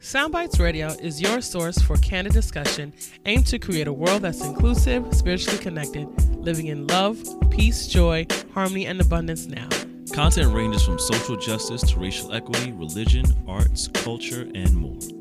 Soundbites Radio is your source for candid discussion aimed to create a world that's inclusive, spiritually connected, living in love, peace, joy, harmony, and abundance now. Content ranges from social justice to racial equity, religion, arts, culture, and more.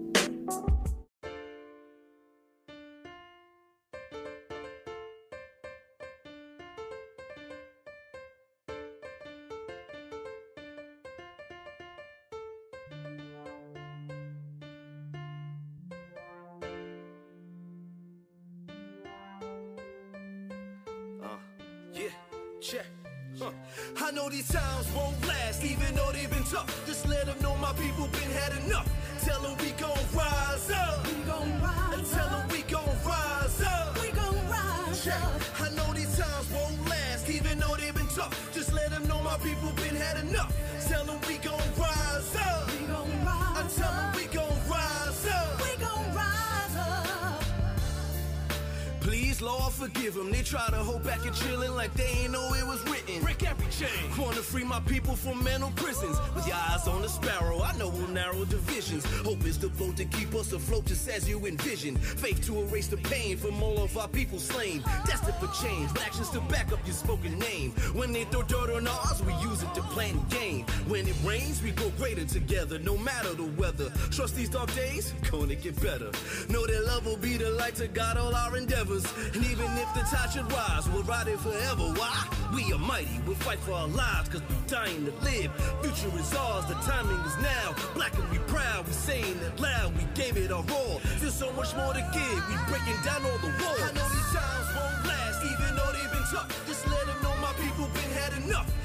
Our people slain. Destined for change, actions to back up your spoken name. When they throw dirt on ours, we use it to plan gain. When it rains, we grow greater together, no matter the weather. Trust these dark days, gonna get better. Know that love will be the light to guide all our endeavors. And even if the tide should rise, we'll ride it forever. Why? We are mighty, we'll fight for our lives, cause we're dying to live. Future is ours, the timing is now. Black and we proud, We're saying it loud, we gave it our all. There's so much more to give, we breaking down all the walls. I know these times tough. Just let them know my people been had enough.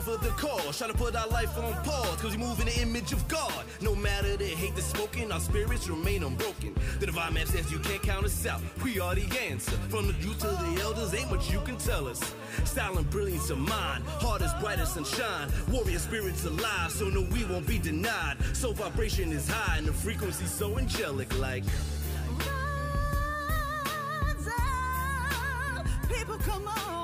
For the cause. Trying to put our life on pause, cause we move in the image of God. No matter the hate that's spoken, our spirits remain unbroken. The divine man says you can't count us out. We are the answer. From the youth to the elders, ain't much you can tell us. Style and brilliance of mind, heart as bright as sunshine. Warrior spirits alive, so no, we won't be denied. So vibration is high and the frequency so angelic, like. People, come on.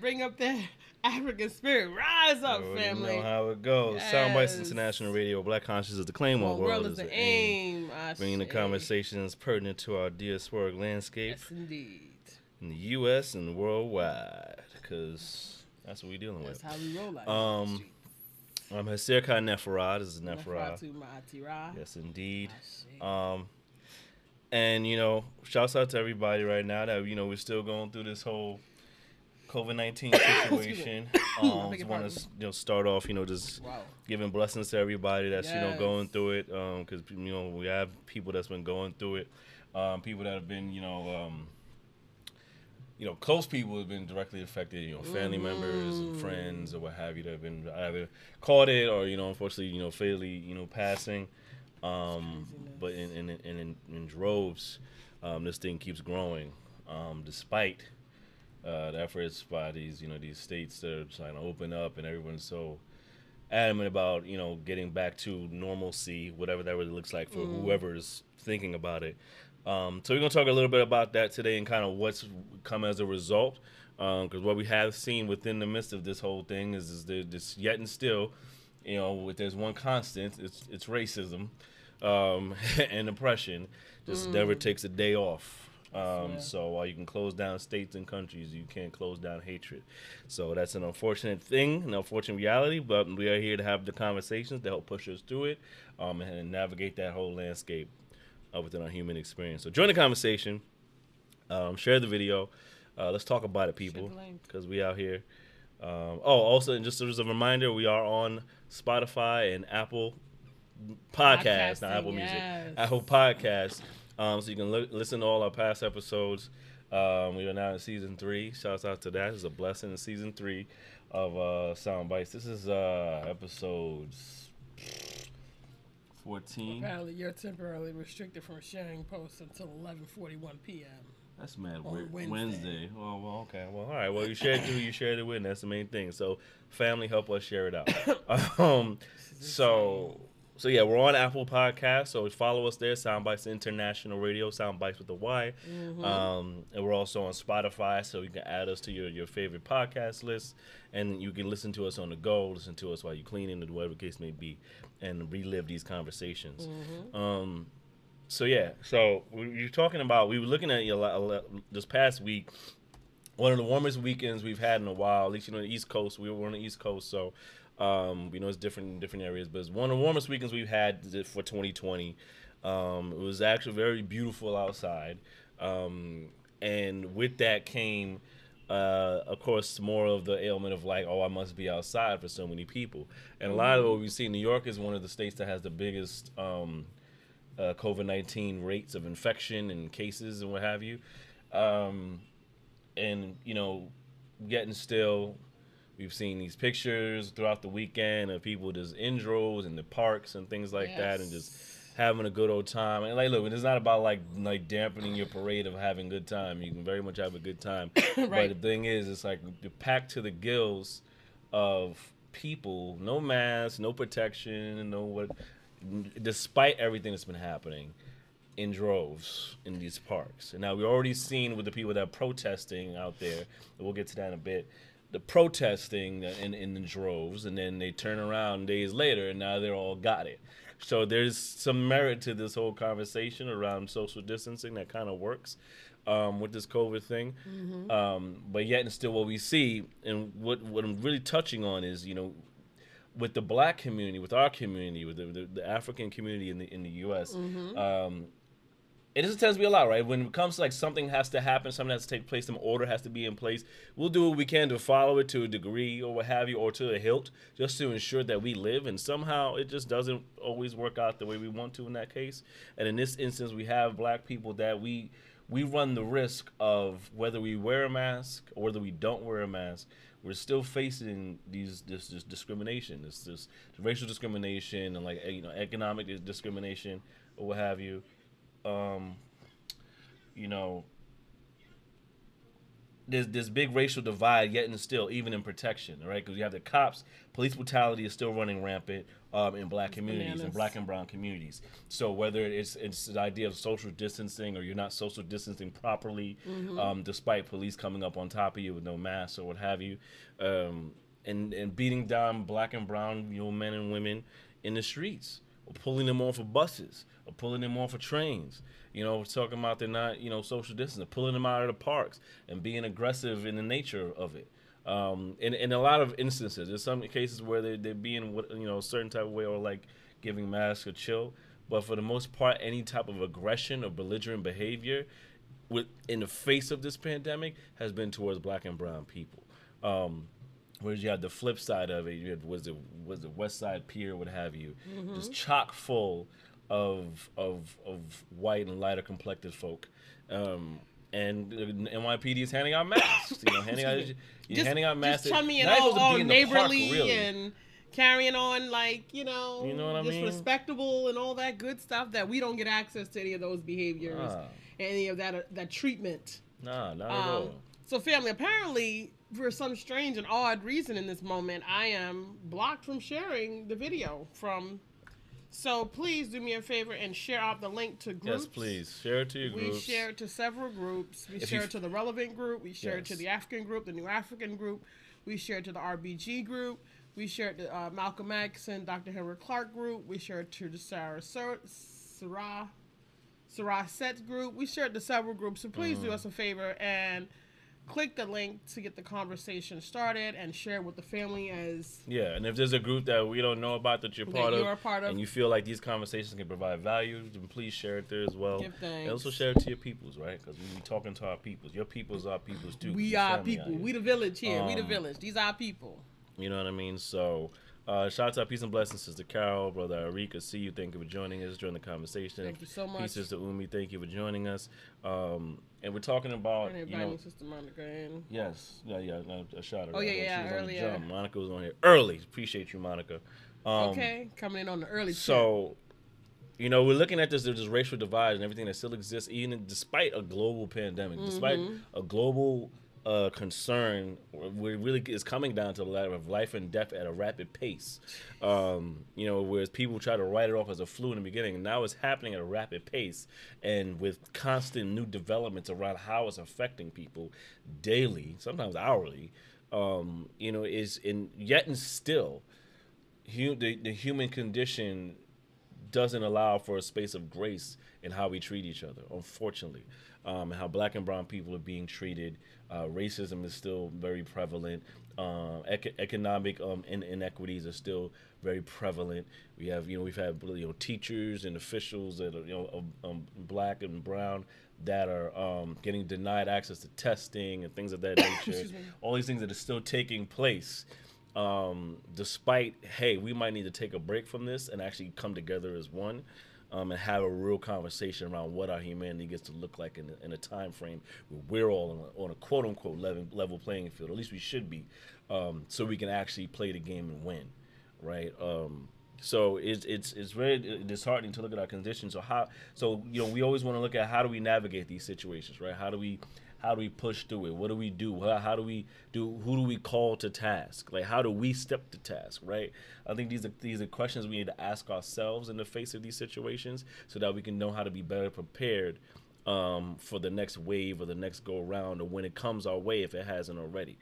Bring up that African spirit. Rise up, You already family. know how it goes. Soundbites International Radio. Black conscious is the claim. One One world is the aim. I Bringing the conversations pertinent to our diasporic landscape Yes, indeed. in the U.S. and worldwide, because that's what we're dealing That's with. That's how we roll out Um, here in the. I'm Hasir Khan Neferah. This is to Yes, indeed. Um, and you know, shouts out to everybody right now that you know we're still going through this whole COVID nineteen situation. um, just want to you know start off, you know, just Wow. giving blessings to everybody that's you know going through it. Um, because you know we have people that's been going through it. Um, people that have been you know um. You know, close people have been directly affected. You know, family members and Mm. friends or what have you that have been either caught it or you know, unfortunately, you know, fatally, you know, passing. Um, but in in, in, in, in droves, um, this thing keeps growing, um, despite uh, the efforts by these you know these states that are trying to open up, and everyone's so adamant about you know getting back to normalcy, whatever that really looks like for whoever's thinking about it. Um, so we're gonna talk a little bit about that today and kind of what's come as a result. Because what we have seen within the midst of this whole thing is, is this yet and still, you know, if there's one constant, it's it's racism um, and oppression. Just never takes a day off. Um, So while you can close down states and countries, you can't close down hatred. So that's an unfortunate thing, an unfortunate reality. But we are here to have the conversations to help push us through it um, and navigate that whole landscape uh, within our human experience. So join the conversation, um, share the video. Uh, let's talk about it, people, because we out here. Um, oh, also, and just as a reminder, we are on Spotify and Apple Podcasts, not Apple Music, yes. Apple Podcasts. Um, so you can li- listen to all our past episodes. Um, we are now in season three. Shouts out to that. It's a blessing in season three of uh, Sound Bites. This is uh, episodes 14. Apparently, you're temporarily restricted from sharing posts until 11:41 p.m. That's mad weird. Wednesday. Wednesday. Oh well, okay. Well, all right. Well, you shared it who you shared it with. And that's the main thing. So, family, help us share it out. um, so, so yeah, we're on Apple Podcasts. So follow us there. Soundbites International Radio. Soundbites with a Y. Um, and we're also on Spotify, so you can add us to your your favorite podcast list, and you can listen to us on the go. Listen to us while you're cleaning, or whatever the case may be, and relive these conversations. Um, so yeah, so we you're talking about. We were looking at you a lot, a lot- this past week. One of the warmest weekends we've had in a while. At least you know the East Coast. We were on the East Coast, so um, we know it's different in different areas. But it's one of the warmest weekends we've had for 2020. Um, it was actually very beautiful outside, um, and with that came, uh, of course, more of the ailment of like, oh, I must be outside for so many people. And a lot of what we see, in New York is one of the states that has the biggest. Um, uh, COVID 19 rates of infection and cases and what have you. Um, and, you know, getting still, we've seen these pictures throughout the weekend of people just in droves in the parks and things like that and just having a good old time. And, like, look, it's not about like like dampening your parade of having a good time. You can very much have a good time. But the thing is, it's like you're packed to the gills of people, no mask, no protection, no what despite everything that's been happening in droves in these parks. And now we've already seen with the people that are protesting out there, we'll get to that in a bit, the protesting in, in the droves, and then they turn around days later and now they're all got it. So there's some merit to this whole conversation around social distancing that kind of works um, with this COVID thing. Um, but yet and still what we see, and what, what I'm really touching on is, you know, with the black community, with our community, with the, the, the African community in the in the U.S. Um, it just tends to be a lot, right? When it comes to like something has to happen, something has to take place, some order has to be in place. We'll do what we can to follow it to a degree or what have you, or to a hilt, just to ensure that we live. And somehow it just doesn't always work out the way we want to in that case. And in this instance, we have black people that we we run the risk of whether we wear a mask or whether we don't wear a mask, we're still facing these this, this discrimination, this this racial discrimination and like you know economic discrimination or what have you. Um, you know, there's this big racial divide yet and still even in protection, right? Because you have the cops, police brutality is still running rampant um, in black communities and black and brown communities. So whether it's it's the idea of social distancing or you're not social distancing properly, um, despite police coming up on top of you with no mask or what have you, um, and and beating down black and brown you know men and women in the streets or pulling them off of buses or pulling them off of trains. You know, talking about they're not, you know, social distancing, pulling them out of the parks and being aggressive in the nature of it. Um, in, in a lot of instances, there's some cases where they, they're being, you know, a certain type of way or like giving masks or chill. But for the most part, any type of aggression or belligerent behavior with, in the face of this pandemic has been towards black and brown people. Um, Whereas you have the flip side of it, you had was it was the West Side Pier, what have you, just chock full of of of white and lighter complected folk, um, and NYPD is handing out masks. You know, handing out you're handing out masks. Just chummy and all, all the park, neighborly really. and carrying on like you know, You know what I mean? respectable and all that good stuff that we don't get access to any of those behaviors, Nah. any of that that treatment. Nah, not at Um, all. so family, apparently for some strange and odd reason in this moment, I am blocked from sharing the video from So please do me a favor and share out the link to groups. Yes, please share it to your We groups. We share it to several groups. We If share it to the relevant group. We share it to the African group, the New African group. We share it to the RBG group. We share it to uh, Malcolm X and Dr. Henrik Clarke group. We share it to the Sarah Sarah Sarah Set group. We share it to several groups. So please Mm-hmm. do us a favor and click the link to get the conversation started and share it with the family as Yeah, and if there's a group that we don't know about that you're That part, you of, part of. and you feel like these conversations can provide value, then please share it there as well. Give And also share it to your peoples, right? Because we be talking to our peoples. Your peoples are peoples too. we are people. We the village here. we the Um, village. These are people. You know what I mean? So, uh, shout out to our peace and blessings, Sister Carol, Brother Arika. See you. Thank you for joining us during the conversation. Thank you so much. Peace, Sister Umi. Thank you for joining us. Um, and we're talking about, you know, Sister Monica in. yes, yeah, yeah, no, a shout out. Oh, yeah, yeah, the earlier. Monica was on here early. Appreciate you, Monica. Um, okay, coming in on the early. tip. So, you know, we're looking at this there's this racial divide and everything that still exists, even despite a global pandemic, despite Mm-hmm. a global uh, concern, where really is coming down to the level of life and death at a rapid pace. Um, you know, whereas people try to write it off as a flu in the beginning, now it's happening at a rapid pace, and with constant new developments around how it's affecting people daily, sometimes hourly. Um, you know, is in yet and still, hu- the, the human condition doesn't allow for a space of grace in how we treat each other, unfortunately. Um, how black and brown people are being treated. Uh, racism is still very prevalent. Um, ec- economic um, in- inequities are still very prevalent. We have, you know, we've had you know teachers and officials that are you know um, black and brown that are um, getting denied access to testing and things of that nature. All these things that are still taking place um, despite hey, we might need to take a break from this and actually come together as one. Um, and have a real conversation around what our humanity gets to look like in a, in a time frame where we're all on a, on a quote unquote level, level playing field. At least we should be, um, so we can actually play the game and win, right? Um, so it's it's it's very disheartening to look at our conditions. So how so you know we always want to look at how do we navigate these situations, right? How do we how do we push through it? What do we do? How, how do we do? Who do we call to task? Like how do we step to task, right? I think these are these are questions we need to ask ourselves in the face of these situations, so that we can know how to be better prepared um, for the next wave or the next go around, or when it comes our way, if it hasn't already,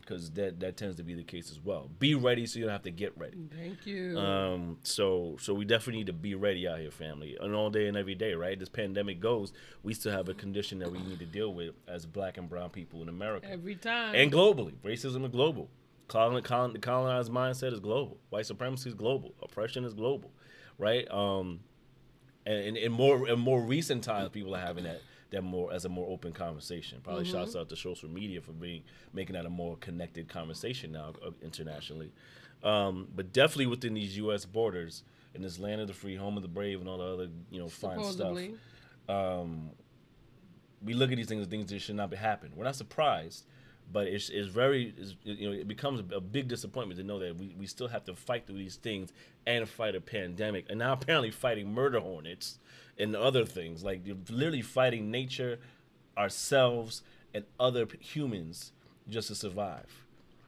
because that that tends to be the case as well. Be ready so you don't have to get ready. Thank you. Um, so so we definitely need to be ready out here, family, and all day and every day, right? This pandemic goes, we still have a condition that we need to deal with as black and brown people in America Every time. and globally. Racism is global. Colon, colon, the colonized mindset is global. White supremacy is global. Oppression is global, right? Um, and in, in more in more recent times, people are having that that more as a more open conversation. Probably shouts out to social media for being making that a more connected conversation now uh, internationally. Um, but definitely within these U.S. borders, in this land of the free, home of the brave, and all the other you know fine stuff supposedly. we look at these things as things that should not be happening. We're not surprised, but it's, it's very, it's, you know, it becomes a big disappointment to know that we, we still have to fight through these things and fight a pandemic, and now apparently fighting murder hornets and other things. Like you're literally fighting nature, ourselves, and other humans just to survive.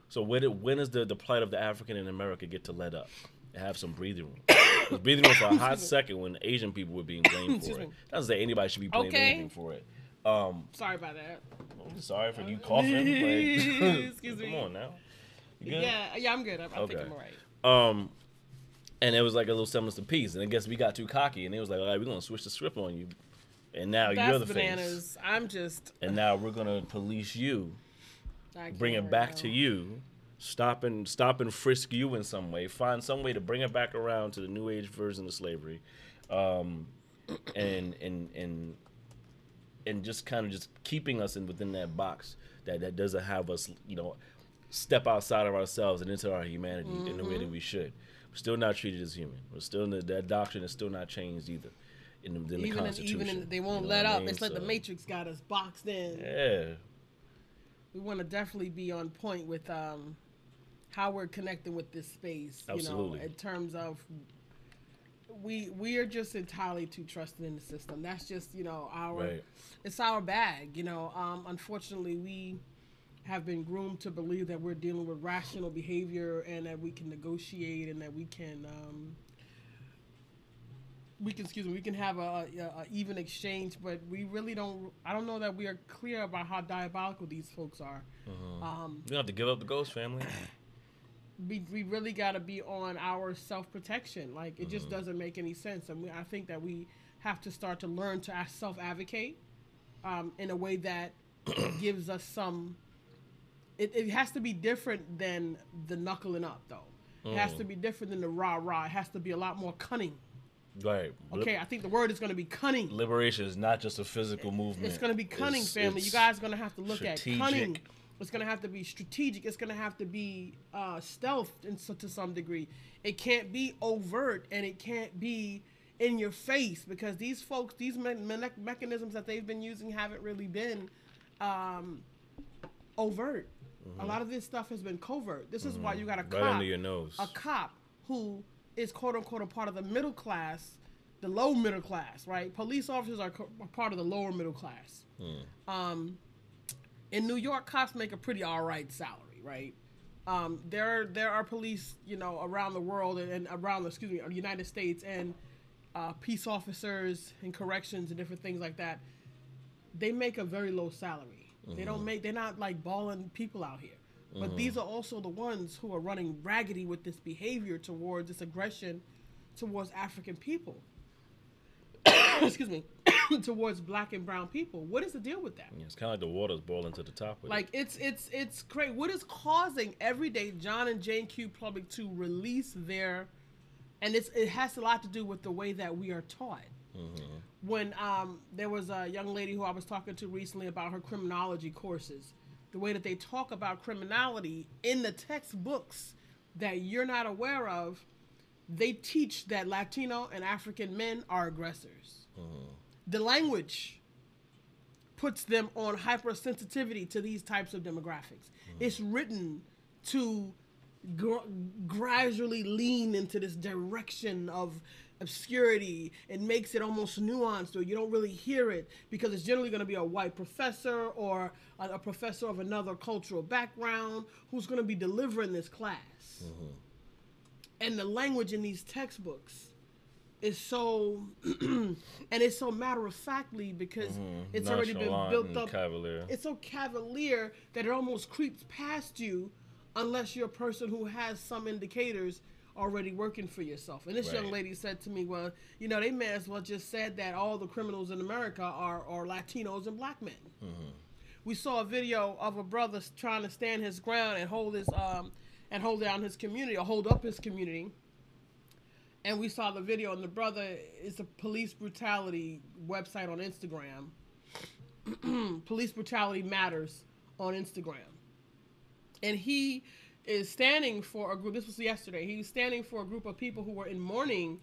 So when, it, when does the, the plight of the African in America get to let up? and Have some breathing room. It was breathing room for a hot second when Asian people were being blamed for it. Not say anybody should be blamed Okay. anything for it. Um, Sorry about that. I'm sorry for you coughing. Like, Excuse come me. Come on now. You good? Yeah, yeah, I'm good. I, I think Okay. I'm alright. Um, and it was like a little semblance of peace. And I guess we got too cocky, and it was like, all right, we're gonna switch the script on you. And now That's you're the bananas. face. I'm just. And now we're gonna police you, bring it back to you, stop and stop and frisk you in some way, find some way to bring it back around to the new age version of slavery, um, and and and and just kind of just keeping us in within that box that that doesn't have us, you know, step outside of ourselves and into our humanity in the way that we should. We're still not treated as human. We're still in the, that doctrine is still not changed either. In the, in the Even in, even in, they won't know let what I up. mean? It's like the Matrix got us boxed in. Yeah, We want to definitely be on point with um, how we're connecting with this space. Absolutely. You know, in terms of we we are just entirely too trusted in the system. That's just you know our Right. it's our bag. You know, um, unfortunately we have been groomed to believe that we're dealing with rational behavior and that we can negotiate and that we can um, we can excuse me, we can have a, a, a even exchange, but we really don't. I don't know that we are clear about how diabolical these folks are. Um, You don't have to give up the ghost family. We, we really got to be on our self protection. Like it Mm-hmm. just doesn't make any sense, and we, I think that we have to start to learn to self advocate um, in a way that gives us some. It, it has to be different than the knuckling up, though. It has Mm. to be different than the rah rah. It has to be a lot more cunning. Right. Okay, I think the word is going to be cunning. liberation is not just a physical movement. It's going to be cunning, It's- family. You guys are going to have to look at cunning. It's going to have to be strategic. It's going to have to be uh, stealth in, so, to some degree. It can't be overt and it can't be in your face because these folks, these me- me- mechanisms that they've been using haven't really been um, overt. A lot of this stuff has been covert. This is why you got a Mm-hmm. Right cop, under your nose. a cop who is quote unquote a part of the middle class, the low middle class, right? Police officers are part of the lower middle class. Um, in New York, cops make a pretty all right salary, right? Um, there, there are police, you know, around the world and, and around the excuse me, the United States, and uh, peace officers and corrections and different things like that. They make a very low salary. They don't make. They're not like balling people out here. But these are also the ones who are running raggedy with this behavior towards this aggression towards African people. excuse me, towards black and brown people. What is the deal with that? Yeah, it's kind of like the water's boiling to the top. With Like it's it's it's great. What is causing everyday John and Jane Q Public to release their, and it's it has a lot to do with the way that we are taught. When um there was a young lady who I was talking to recently about her criminology courses, the way that they talk about criminality in the textbooks that you're not aware of, they teach that Latino and African men are aggressors. The language puts them on hypersensitivity to these types of demographics. Mm. It's written to gr- gradually lean into this direction of obscurity. It makes it almost nuanced, or you don't really hear it because it's generally going to be a white professor or a, a professor of another cultural background who's going to be delivering this class. Mm-hmm. And the language in these textbooks is so, and it's so matter of factly because it's already been built up Cavalier. it's so cavalier that it almost creeps past you unless you're a person who has some indicators already working for yourself. And this young lady said to me, Well, you know, they may as well just said that all the criminals in America are, are Latinos and black men. We saw a video of a brother trying to stand his ground and hold his um and hold down his community or hold up his community. And we saw the video, and the brother is a police brutality website on Instagram. police brutality matters on Instagram. And he is standing for a group. This was yesterday. He was standing for a group of people who were in mourning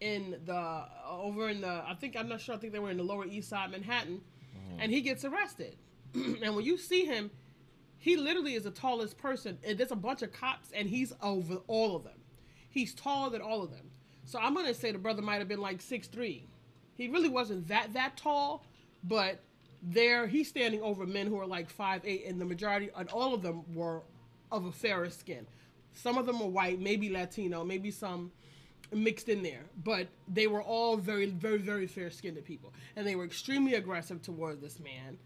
in the uh, over in the. I think I'm not sure. I think they were in the Lower East Side, Manhattan, mm-hmm. and he gets arrested. and when you see him, he literally is the tallest person. And there's a bunch of cops, and he's over all of them. He's taller than all of them. So I'm gonna say the brother might have been like six three. He really wasn't that that tall, but there he's standing over men who are like five eight, and the majority and all of them were of a fairer skin. Some of them were white, maybe Latino, maybe some mixed in there, but they were all very, very, very fair skinned people, and they were extremely aggressive towards this man.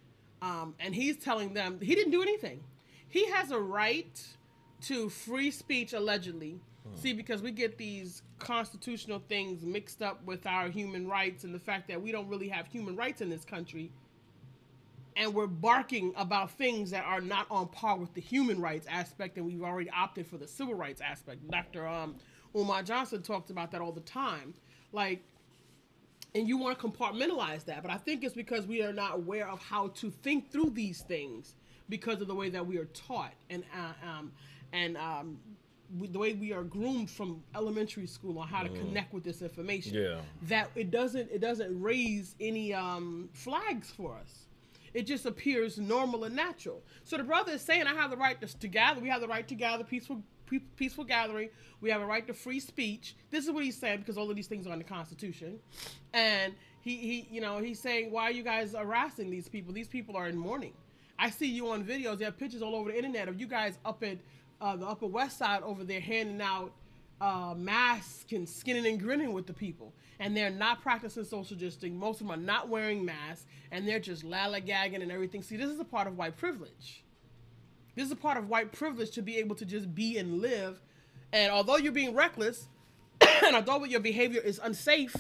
Um, and he's telling them he didn't do anything. He has a right to free speech, allegedly. See, because we get these constitutional things mixed up with our human rights and the fact that we don't really have human rights in this country and we're barking about things that are not on par with the human rights aspect, and we've already opted for the civil rights aspect. Dr. Um, Umar Johnson talks about that all the time. Like, and you want to compartmentalize that, but I think it's because we are not aware of how to think through these things because of the way that we are taught and uh, um, and um, we, the way we are groomed from elementary school on how to connect with this information. Yeah. That it doesn't it doesn't raise any um, flags for us it just appears normal and natural. So the brother is saying, I have the right to, to gather. We have the right to gather, peaceful, peaceful gathering. We have a right to free speech. This is what he's saying because all of these things are in the Constitution. And he, he, you know, he's saying, why are you guys harassing these people? These people are in mourning. I see you on videos. There have pictures all over the internet of you guys up at uh, the Upper West Side over there handing out uh, mask and skinning and grinning with the people, and they're not practicing social distancing. Most of them are not wearing masks, and they're just lallygagging and everything. See, this is a part of white privilege. This is a part of white privilege to be able to just be and live. And although you're being reckless, and although your behavior is unsafe,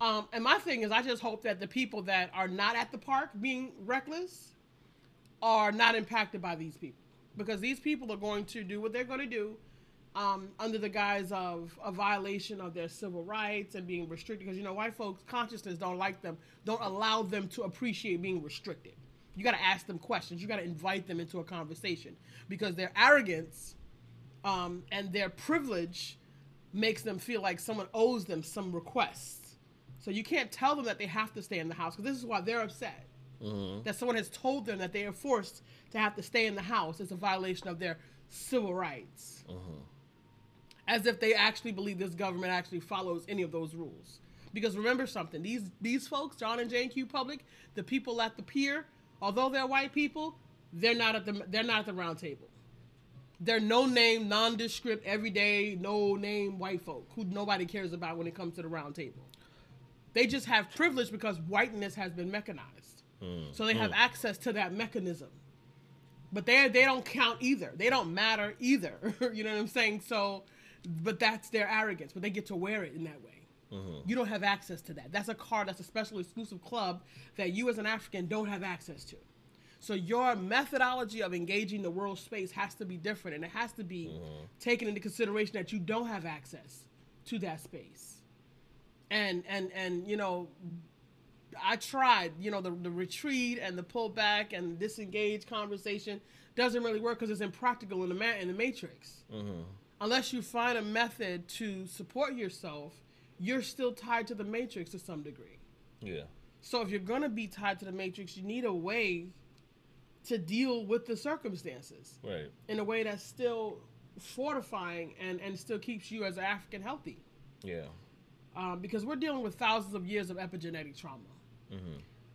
um, and my thing is, I just hope that the people that are not at the park being reckless are not impacted by these people because these people are going to do what they're going to do um, under the guise of a violation of their civil rights and being restricted. Because you know, white folks' consciousness don't like them, don't allow them to appreciate being restricted. You got to ask them questions. You got to invite them into a conversation because their arrogance um, and their privilege makes them feel like someone owes them some requests. So you can't tell them that they have to stay in the house because this is why they're upset. That someone has told them that they are forced to have to stay in the house. is a violation of their civil rights. Uh-huh. As if they actually believe this government actually follows any of those rules. Because remember something, these these folks, John and Jane Q Public, the people at the pier, although they're white people, they're not at the they're not at the round table. They're no name, nondescript, everyday, no name white folk who nobody cares about when it comes to the round table. They just have privilege because whiteness has been mechanized. Hmm. So they have hmm. access to that mechanism. But they they don't count either. They don't matter either. you know what I'm saying? So but that's their arrogance, but they get to wear it in that way. Mm-hmm. You don't have access to that. That's a card, that's a special exclusive club that you as an African don't have access to. So your methodology of engaging the world space has to be different and it has to be mm-hmm. taken into consideration that you don't have access to that space. And and and you know, I tried, you know, the, the retreat and the pullback and disengage conversation doesn't really work because it's impractical in the ma- in the matrix. Unless you find a method to support yourself, you're still tied to the matrix to some degree. Yeah. So if you're gonna be tied to the matrix, you need a way to deal with the circumstances Right. in a way that's still fortifying and and still keeps you as an African healthy. Yeah. um, because we're dealing with thousands of years of epigenetic trauma.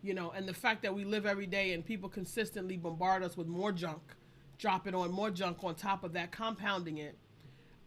You know, and the fact that we live every day and people consistently bombard us with more junk, drop it on more junk on top of that, compounding it,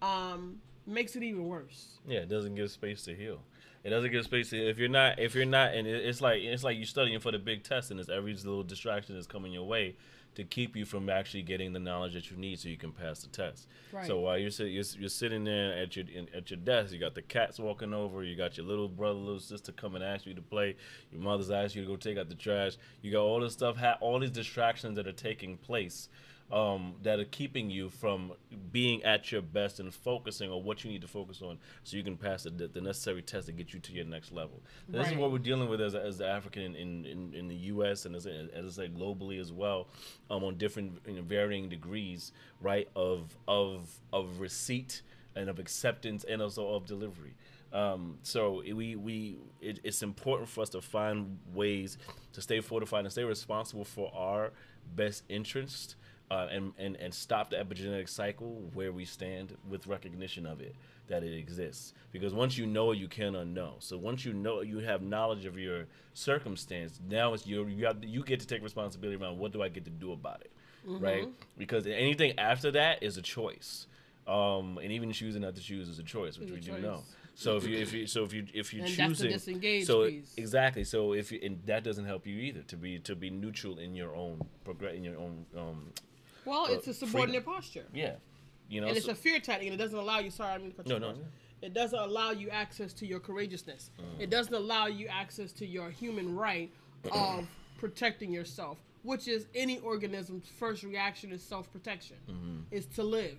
um, makes it even worse. Yeah, it doesn't give space to heal. It doesn't give space to if you're not if you're not and it's like it's like you're studying for the big test and it's every little distraction that's coming your way to keep you from actually getting the knowledge that you need so you can pass the test. Right. So while you're, sit, you're you're sitting there at your in, at your desk, you got the cats walking over, you got your little brother, little sister coming and ask you to play, your mother's asking you to go take out the trash. You got all this stuff, ha- all these distractions that are taking place um, that are keeping you from being at your best and focusing on what you need to focus on so you can pass the, the necessary test to get you to your next level. This is what we're dealing with as, as the African in, in, in the U.S. and as, I- as I say globally as well, um, on different you know, varying degrees, right, of, of, of receipt and of acceptance and also of delivery. Um, so we we it, it's important for us to find ways to stay fortified and stay responsible for our best interest uh, and, and and stop the epigenetic cycle where we stand with recognition of it that it exists. Because once you know you can unknow. So once you know you have knowledge of your circumstance now it's your you have you get to take responsibility around what do I get to do about it right? Because anything after that is a choice. Um, and even choosing not to choose is a choice which we do choice. know so if you if you so if you if you And that's the choosing disengage so piece. exactly. So if you, and that doesn't help you either to be to be neutral in your own progress in your own um Well, it's a freedom. subordinate posture. yeah you know and it's so- a fear tactic, and it doesn't allow you. Sorry, I'm going No, no, no. It doesn't allow you access to your courageousness. Mm. It doesn't allow you access to your human right of protecting yourself, which is any organism's first reaction is self-protection, Mm-hmm. is to live.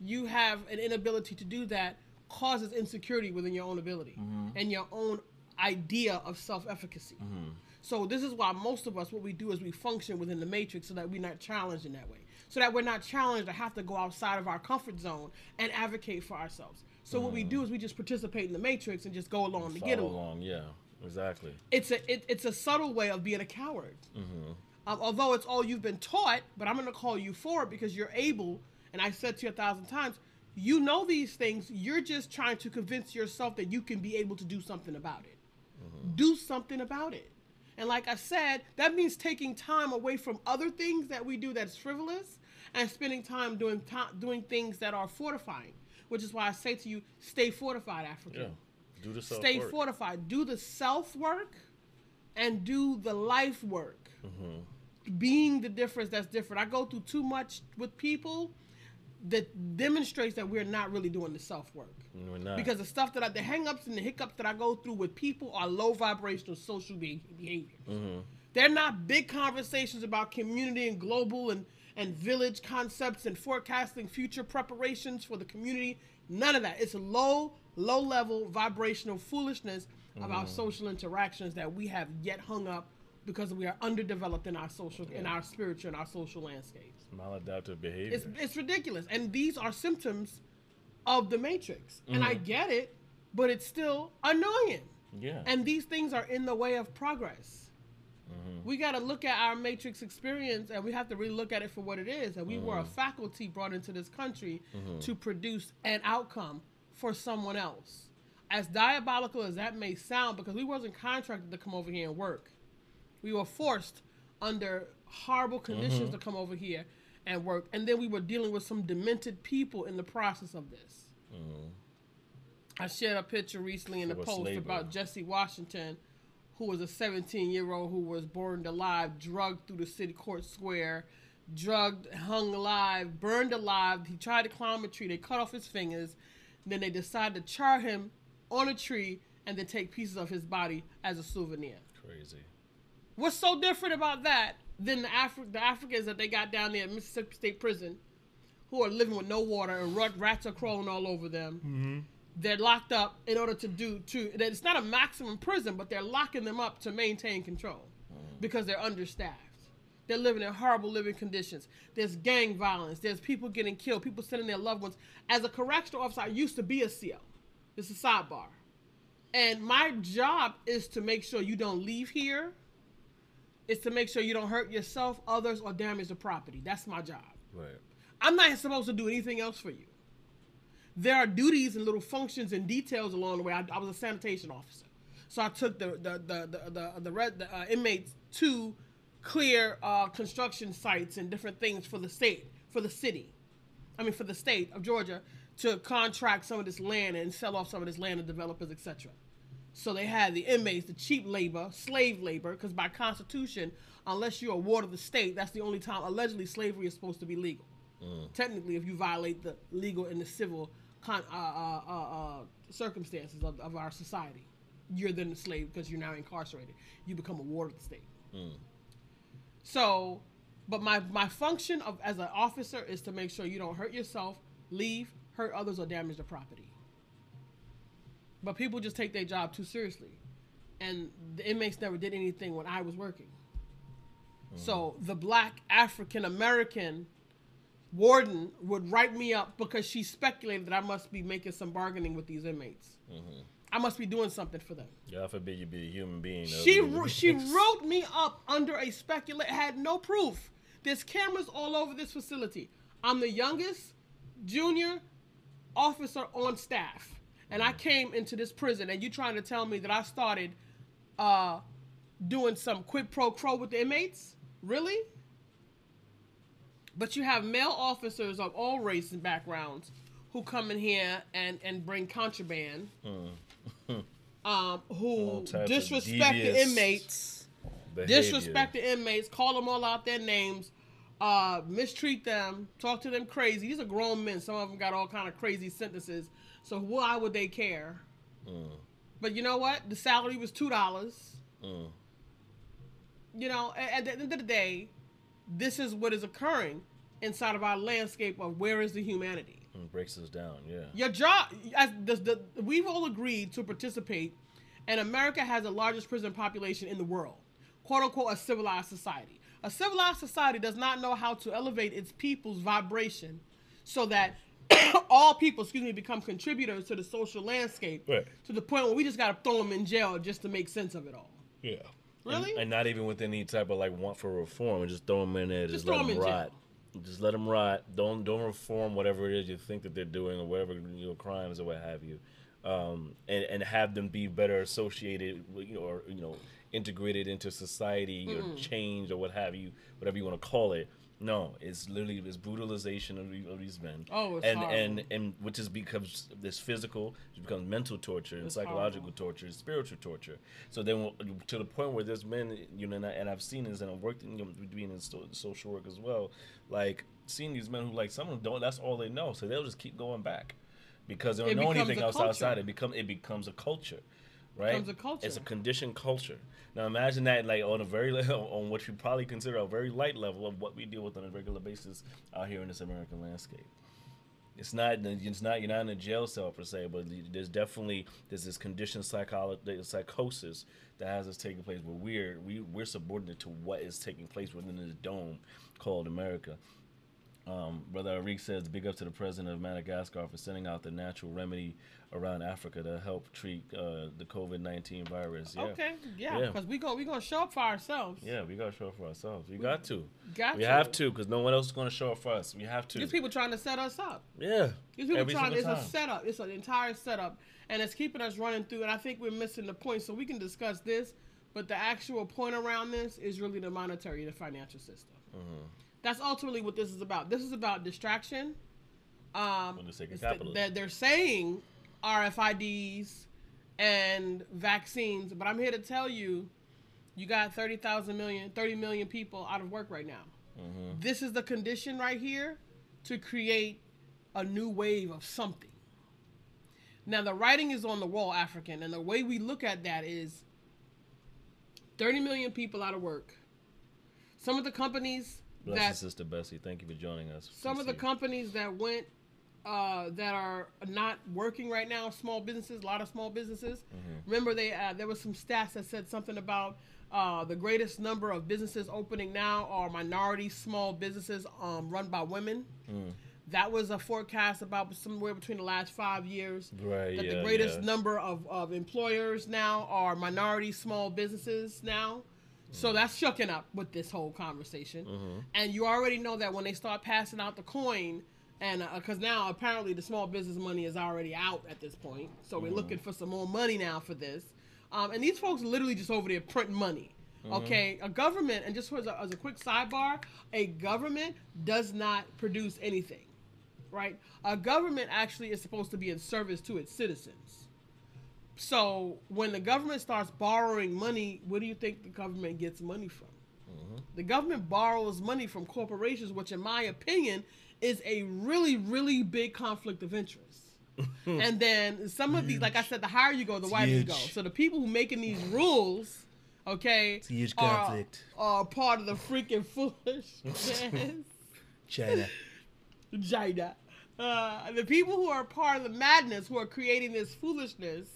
You have an inability to do that causes insecurity within your own ability Mm-hmm. and your own idea of self-efficacy. So this is why most of us, what we do is we function within the matrix so that we're not challenged in that way. So that we're not challenged to have to go outside of our comfort zone and advocate for ourselves. So what we do is we just participate in the matrix and just go along to get along. along yeah exactly It's a it, it's a subtle way of being a coward. Um, although it's all you've been taught, but I'm going to call you for it because you're able. And I said to you a thousand times, you know these things. You're just trying to convince yourself that you can be able to do something about it. Do something about it. And like I said, that means taking time away from other things that we do that's frivolous and spending time doing ti doing things that are fortifying. which is why I say to you, stay fortified, African. Yeah. Do the self work. Stay fortified. Do the self work and do the life work. Mm-hmm. Being the difference that's different. I go through too much with people that demonstrates that we're not really doing the self work. We're not. Because the stuff that I, the hangups and the hiccups that I go through with people are low vibrational social be- behaviors. Mm-hmm. They're not big conversations about community and global and, and village concepts and forecasting future preparations for the community. None of that. It's low, low level vibrational foolishness about mm-hmm. social interactions that we have yet hung up because we are underdeveloped in our social, in our spiritual, and our social landscapes. maladaptive behavior. It's, it's ridiculous. And these are symptoms of the matrix. And I mm-hmm. get it, but it's still annoying. yeah. And these things are in the way of progress. Mm-hmm. We got to look at our matrix experience and we have to really look at it for what it is. And we were a mm-hmm. faculty brought into this country mm-hmm. to produce an outcome for someone else. As diabolical as that may sound, because we wasn't contracted to come over here and work. We were forced under horrible conditions to come over here and work. And then we were dealing with some demented people in the process of this. I shared a picture recently in a Civil post slavery. about Jesse Washington, who was a 17 year old who was burned alive, drugged through the city court square, drugged, hung alive, burned alive. He tried to climb a tree. They cut off his fingers. Then they decided to char him on a tree and then take pieces of his body as a souvenir. Crazy. What's so different about that than the, Afri- the Africans that they got down there at Mississippi State Prison who are living with no water and rat- rats are crawling all over them? Mm-hmm. They're locked up in order to do to. It's not a maximum prison, but they're locking them up to maintain control mm. because they're understaffed. They're living in horrible living conditions. There's gang violence. There's people getting killed. People sending their loved ones. As a correctional officer, I used to be a CO. This is a sidebar. And my job is to make sure you don't leave here. It's to make sure you don't hurt yourself, others, or damage the property. That's my job. Right. I'm not supposed to do anything else for you. There are duties and little functions and details along the way. I, I was a sanitation officer, so I took the the the the the, the, red, the uh, inmates to clear uh, construction sites and different things for the state, for the city. I mean, for the state of Georgia to contract some of this land and sell off some of this land to developers, etc. So they had the inmates, the cheap labor, slave labor, because by constitution, unless you're a ward of the state, that's the only time allegedly slavery is supposed to be legal. Technically, if you violate the legal and the civil con- uh, uh, uh, uh, circumstances of, of our society, you're then a slave because you're now incarcerated. You become a ward of the state. So, but my my function of as an officer is to make sure you don't hurt yourself, leave, hurt others, or damage the property. But people just take their job too seriously, and the inmates never did anything when I was working. So the black African American warden would write me up because she speculated that I must be making some bargaining with these inmates. I must be doing something for them. God forbid you be a human being. She she wrote me up under a speculate had no proof. There's cameras all over this facility. I'm the youngest junior officer on staff, and I came into this prison. And you trying to tell me that I started uh, doing some quid pro quo with the inmates? Really? But you have male officers of all race and backgrounds who come in here and and bring contraband. um, who disrespect the inmates, behavior. disrespect the inmates, call them all out their names, uh, mistreat them, talk to them crazy. These are grown men. Some of them got all kind of crazy sentences. So why would they care? But you know what? The salary was two dollars. You know, at the end of the day, this is what is occurring inside of our landscape of where is the humanity. Mm, breaks us down. Yeah. Your job, as the, the, we've all agreed to participate, and America has the largest prison population in the world, quote unquote, a civilized society. A civilized society does not know how to elevate its people's vibration so that all people, excuse me, become contributors to the social landscape Right. to the point where we just got to throw them in jail just to make sense of it all. Yeah. Really? And, and not even with any type of like want for reform, and just throw them in there, just, Just let them in jail. rot. Just let them rot. Don't don't reform whatever it is you think that they're doing or whatever you know crimes or what have you, um, and and have them be better associated, with, you know, or you know integrated into society or change or what have you, whatever you want to call it. No, it's literally this brutalization of, of these men. Oh, it's and horrible. and and which is becomes this physical, it becomes mental torture and It's psychological horrible. torture, and spiritual torture. So then to the point where there's men, you know, and, I, and I've seen this, and I've worked in you know, being in social work as well. Like seeing these men who like some of them don't. That's all they know, so they'll just keep going back because they don't It know anything else outside. It become it becomes a culture. Right, Becomes a culture. It's a conditioned culture. Now imagine that, like on a very on what you probably consider a very light level of what we deal with on a regular basis out here in this American landscape. It's not. It's not. You're not in a jail cell per se, but there's definitely there's this conditioned psychology, psychosis that has us taking place. But we're we we're subordinate to what is taking place within this dome called America. Um, Brother Arik says, big up to the president of Madagascar for sending out the natural remedy around Africa to help treat uh, the COVID 19 virus. Yeah. Okay, yeah, Yeah. because we go we gonna show up for ourselves. Yeah, we got to show up for ourselves. We got to. Got We to. have to because no one else is going to show up for us. We have to. These people trying to set us up. yeah. These people Every trying. It's single a setup. It's an entire setup, and it's keeping us running through. And I think we're missing the point. So we can discuss this, but the actual point around this is really the monetary, the financial system. Mm-hmm. That's ultimately what this is about. This is about distraction. Um, the sake of it's they're, they're saying RFIDs and vaccines, but I'm here to tell you, you got 30,000 million, 30 million people out of work right now. Mm-hmm. This is the condition right here to create a new wave of something. Now the writing is on the wall, African, and the way we look at that is 30 million people out of work. Some of the companies Bless that you, Sister Bessie. Thank you for joining us. some of the companies that went uh, that are not working right now, small businesses, a lot of small businesses. Mm-hmm. Remember, they uh, there was some stats that said something about uh, the greatest number of businesses opening now are minority small businesses um, run by women. Mm. That was a forecast about somewhere between the last five years. Right, That the greatest yeah. number of, of employers now are minority small businesses now. So that's shucking up with this whole conversation. Mm-hmm. And you already know that when they start passing out the coin, and because now apparently the small business money is already out at this point, so Mm-hmm. we're looking for some more money now for this. Um, and these folks are literally just over there printing money. Mm-hmm. Okay, a government, and just as a, as a quick sidebar, a government does not produce anything, right? A government actually is supposed to be in service to its citizens. So when the government starts borrowing money, where do you think the government gets money from? The government borrows money from corporations, which, in my opinion, is a really, really big conflict of interest. and then some of these, like I said, the higher you go, the wider you go. So the people who making these rules, okay, a huge are, conflict. are part of the freaking foolishness. China. China. Uh, the people who are part of the madness, who are creating this foolishness,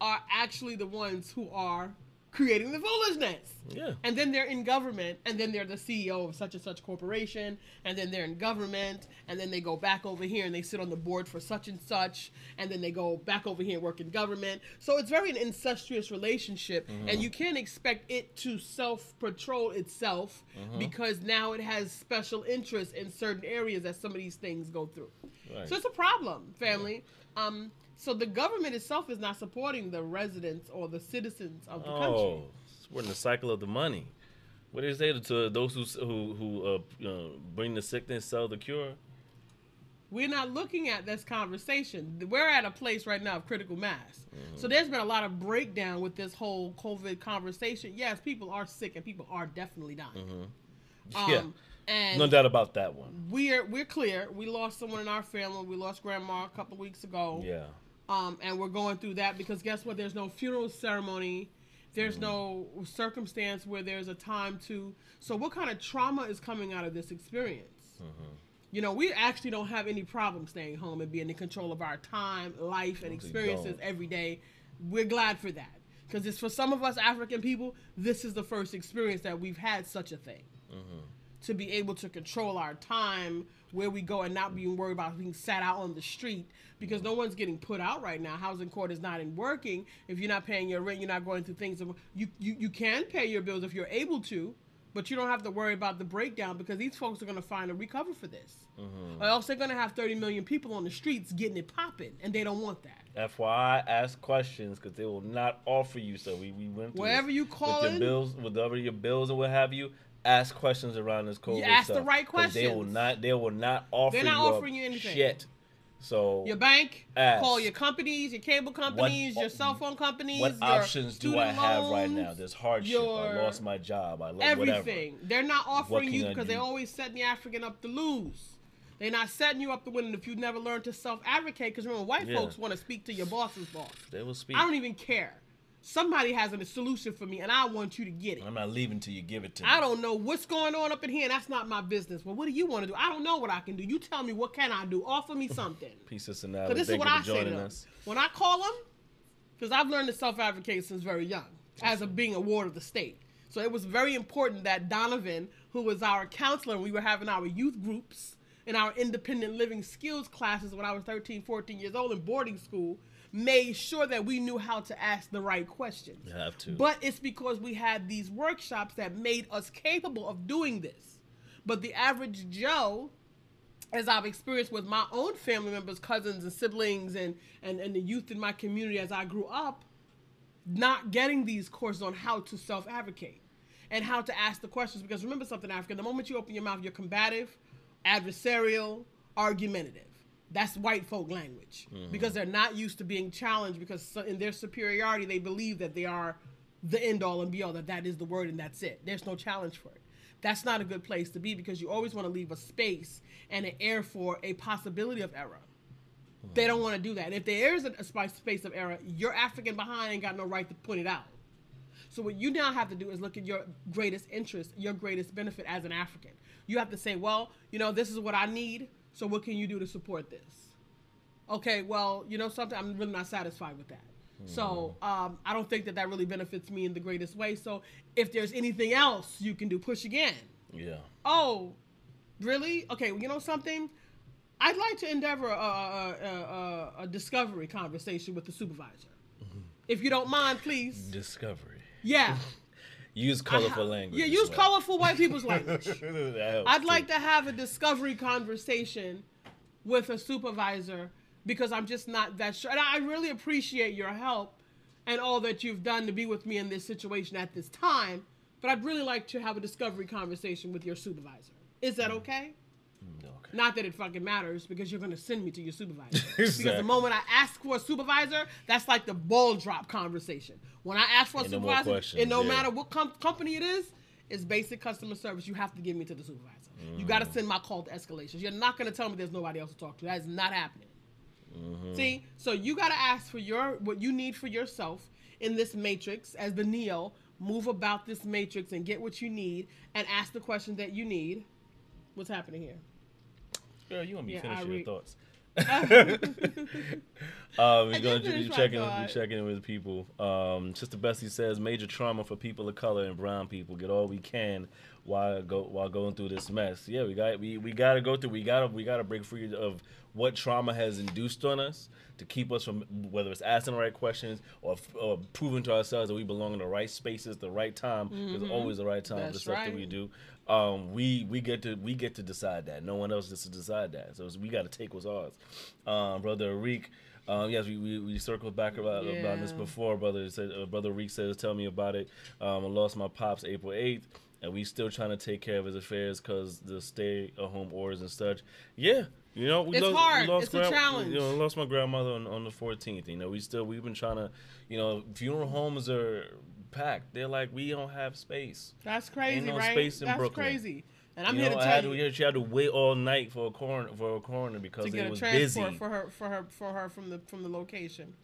are actually the ones who are creating the foolishness. Yeah. And then they're in government, and then they're the CEO of such and such corporation, and then they're in government, and then they go back over here and they sit on the board for such and such, and then they go back over here and work in government. So it's very an incestuous relationship, and you can't expect it to self patrol itself because now it has special interests in certain areas that some of these things go through. Right. So it's a problem, family. Um, so the government itself is not supporting the residents or the citizens of the country. Oh, we're in the cycle of the money. What do they say to those who who who uh, know, bring the sickness, sell the cure? We're not looking at this conversation. We're at a place right now of critical mass. Mm-hmm. So there's been a lot of breakdown with this whole COVID conversation. Yes, people are sick and people are definitely dying. Um, Mm-hmm. yeah, And no doubt about that one. we're we're clear. We lost someone in our family. We lost grandma a couple of weeks ago. Yeah, um, and we're going through that because guess what? There's no funeral ceremony. There's no circumstance where there's a time to. So, what kind of trauma is coming out of this experience? You know, we actually don't have any problem staying home and being in control of our time, life, and experiences every day. We're glad for that because it's for some of us African people. This is the first experience that we've had such a thing to be able to control our time where we go and not being worried about being sat out on the street because no one's getting put out right now. Housing court is not in working. If you're not paying your rent, you're not going through things. You, you you can pay your bills if you're able to, but you don't have to worry about the breakdown because these folks are going to find a recover for this. Mm-hmm. Or else they're going to have 30 million people on the streets getting it popping, and they don't want that. FYI, ask questions because they will not offer you. So we, we went through Wherever you call with your bills, whatever your bills or what have you. Ask questions around this COVID You ask the stuff, right 'cause They will not. They will not offer. They're not you offering you anything. Shit. So Your bank, Ask. call your companies, your cable companies, your cell phone companies. what your options do I have right now? There's hardship. I lost my job. I lost everything. They're not offering you because they're always setting the African up to lose. They're not setting you up to win if you never learn to self advocate. Because remember, white Yeah. folks want to speak to your boss's boss. They will speak. I don't even care. Somebody has a solution for me, and I want you to get it. I'm not leaving till you give it to me. I don't know what's going on up in here, and that's not my business. Well, what do you want to do? I don't know what I can do. You tell me what can I do. Offer me something. Peace of Because Sonali. this is Thank what you I say to them. us. When I call them, because I've learned to self advocate since very young, as a being a ward of the state. So it was very important that Donovan, who was our counselor, and we were having our youth groups and our independent living skills classes when I was 13, 14 years old in boarding school, made sure that we knew how to ask the right questions. You have to. But it's because we had these workshops that made us capable of doing this. But the average Joe, as I've experienced with my own family members, cousins, and siblings, and, and, and the youth in my community as I grew up, not getting these courses on how to self advocate and how to ask the questions. Because remember something, Africa, the moment you open your mouth, you're combative, adversarial, argumentative. That's white folk language mm-hmm. because they're not used to being challenged because in their superiority, they believe that they are the end all and be all, that that is the word and that's it. There's no challenge for it. That's not a good place to be because you always want to leave a space and an air for a possibility of error. Mm-hmm. They don't want to do that. And if there is a, a space of error, your African behind ain't got no right to point it out. So what you now have to do is look at your greatest interest, your greatest benefit as an African. You have to say, well, you know, this is what I need. So what can you do to support this? Okay, well, you know something, I'm really not satisfied with that. So um, I don't think that that really benefits me in the greatest way. So if there's anything else you can do, push again. Yeah. Oh, really? Okay, well, you know something? I'd like to endeavor a, a, a, a, a discovery conversation with the supervisor. If you don't mind, please. Discovery. Yeah. Use colorful language. Yeah, use well. colorful white people's language. I'd too. like to have a discovery conversation with a supervisor because I'm just not that sure. And I really appreciate your help and all that you've done to be with me in this situation at this time. But I'd really like to have a discovery conversation with your supervisor. Is that mm. okay? Not that it fucking matters because you're gonna send me to your supervisor. Because the moment I ask for a supervisor, that's like the ball drop conversation. When I ask for a And no supervisor, questions, and no yeah. matter what com- company it is, it's basic customer service. You have to give me to the supervisor. You got to Mm. send my call to escalations. You're not gonna tell me there's nobody else to talk to. That is not happening. Mm-hmm. See, so you got to ask for your what you need for yourself in this matrix as the Neo. Move about this matrix and get what you need, and ask the question that you need. What's happening here? Girl, you want me to Yeah, finish I your thoughts? um, you're gonna be checking, be checking in with people. Um, Sister Bessie says major trauma for people of color and brown people. Get all we can while go while going through this mess. Yeah, we got we, we got to go through. We got to we got to break free of what trauma has induced on us to keep us from whether it's asking the right questions or, or proving to ourselves that we belong in the right spaces, the right time. There's always the right time for the Mm-hmm. Stuff that we do. Um, we we get to we get to decide that. No one else gets to decide that. So it's- we got to take what's ours. Um, brother Reek, um, yes, we, we, we circled back about, about this before. Brother said, uh, brother Reek says, tell me about it. Um, I lost my pops April eighth, and we still trying to take care of his affairs because the stay at home orders and such. Yeah. You know, we It's lost, hard. We lost It's a challenge. You know, lost my grandmother on, on the 14th. You know, we still we've been trying to, you know, funeral homes are packed. They're like we don't have space. That's crazy, no right? space in That's Brooklyn. crazy. And I'm you here know, to tell you to, she had to wait all night for a coroner for a coroner because to it get a was transport busy. for her for her for her from the from the location.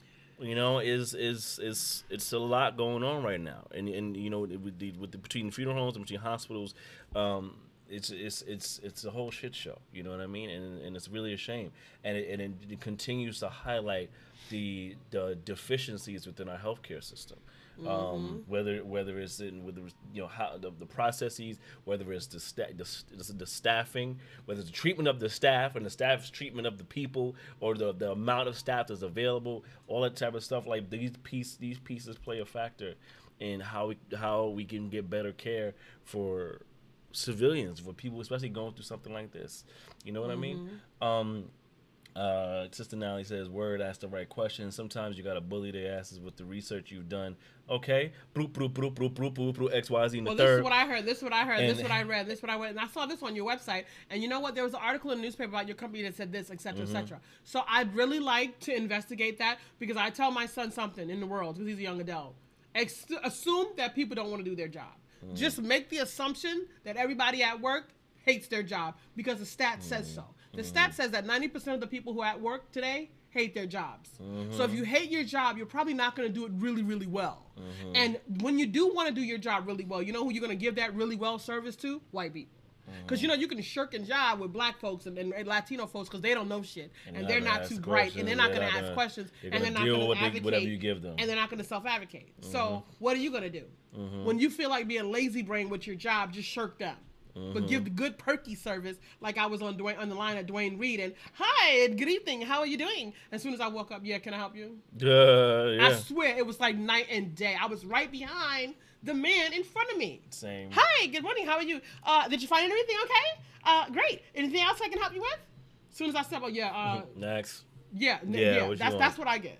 You know, is is is it's a lot going on right now, and and you know with the with the between funeral homes and between hospitals, um, it's it's it's it's a whole shit show. You know what I mean? And and it's really a shame, and it, and it continues to highlight the the deficiencies within our healthcare system. Um, whether whether it's in whether it's, you know how the, the processes, whether it's the, sta- the the staffing, whether it's the treatment of the staff and the staff's treatment of the people, or the, the amount of staff that's available, all that type of stuff. Like these piece these pieces play a factor in how we how we can get better care for civilians, for people especially going through something like this. You know what I mean? Um, Uh, Sister Nally says, "Word, ask the right question. Sometimes you gotta bully their asses with the research you've done. Okay, broop broop broop broop broop broop broop X Y Z in the Well, this third. is what I heard. This is what I heard. this is what I read. This is what I read. And I saw this on your website. And you know what? There was an article in the newspaper about your company that said this, etc., Mm-hmm. etc. So I'd really like to investigate that because I tell my son something in the world because he's a young adult. Ex- assume that people don't want to do their job. Mm. Just make the assumption that everybody at work hates their job because the stat says so. The Mm. stat says that 90% of the people who are at work today hate their jobs. Mm-hmm. So if you hate your job, you're probably not going to do it really, really well. Mm-hmm. And when you do want to do your job really well, you know who you're going to give that really well service to? White people. Because you know you can shirk a job with black folks and, and Latino folks because they don't know shit and, And they're not too bright and they're not going to ask questions and they're not going to advocate whatever you give them. and they're not going to self-advocate. So Mm-hmm. what are you going to do when you feel like being lazy brain with your job? Just shirk them. Mm-hmm. But give the good perky service, like I was on Duane, on the line at Duane Reade, and hi, good evening, how are you doing? As soon as I woke up, yeah, can I help you? Uh, yeah. I swear it was like night and day. I was right behind the man in front of me. Same. Hi, good morning. How are you? Uh, did you find everything okay? Uh, great. Anything else I can help you with? As soon as I step up, yeah, uh, Next. yeah, Yeah, yeah. That's that's what I get,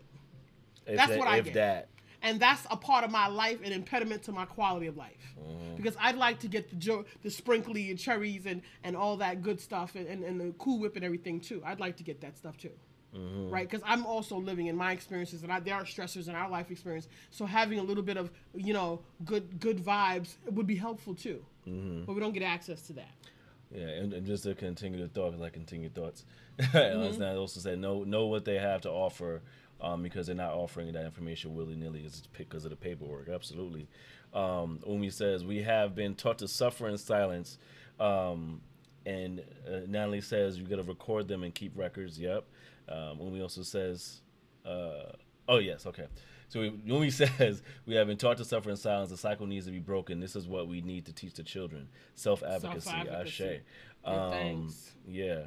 If That's that, what I if get. that. And that's a part of my life, an impediment to my quality of life. Mm-hmm. Because I'd like to get the jo- the sprinkly and cherries and and all that good stuff and, and, and the Cool Whip and everything too. I'd like to get that stuff too. Mm-hmm. Right, because I'm also living in my experiences, and I, there are stressors in our life experience. So having a little bit of, you know, good good vibes would be helpful too. Mm-hmm. But we don't get access to that. Yeah, and, and just to continue the thought, like continue thoughts. Mm-hmm. I also said know know what they have to offer, um, because they're not offering that information willy nilly. It's because of the paperwork. Absolutely. Um, Umi says we have been taught to suffer in silence, um, and uh, Natalie says you got to record them and keep records. Yep. Um, Umi also says, uh, oh yes, okay. So we- Umi says we have been taught to suffer in silence. The cycle needs to be broken. This is what we need to teach the children: self advocacy. Ashe. Um, thanks. yeah.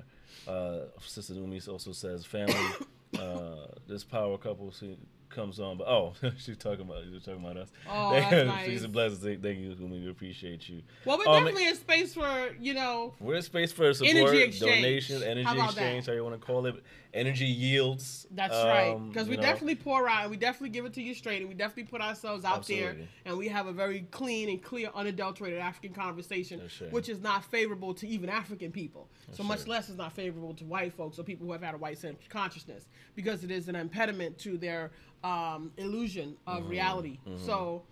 Uh, Sister Umi also says family. uh, this power couple see, comes on, but oh, she's talking about she's talking about us. Oh, that's nice. She's a blessing. Thank- you. We appreciate you. Well, we're Um, definitely in space for you know We're in space for support, Energy exchange. donations, energy How exchange, that? how you want to call it, energy yields. That's right. um, Because we know. definitely pour out and we definitely give it to you straight and we definitely put ourselves out there and we have a very clean and clear, unadulterated African conversation, That's right. which is not favorable to even African people. so much right. less is not favorable to white folks or people who have had a white consciousness because it is an impediment to their um, illusion of Mm-hmm. reality. So.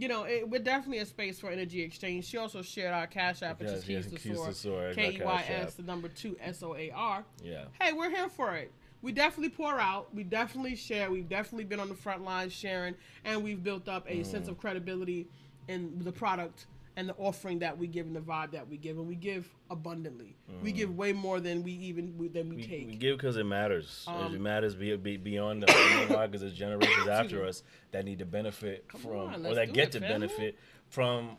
You know, it, we're definitely a space for energy exchange. She also shared our Cash App, which is Keys to Keys Soar, Soar, our K E Y Cash App. S, the number two S O A R Yeah. hey, we're here for it. We definitely pour out. We definitely share. We've definitely been on the front lines sharing, and we've built up a sense Mm. of credibility in the product and the offering that we give and the vibe that we give, and we give abundantly. We give way more than we even we, than we, Mm. We, take. we give because it matters. Um, it matters be, be, beyond the you know why? Because there's generations after us that need to benefit from, on, or that get it, to family. benefit from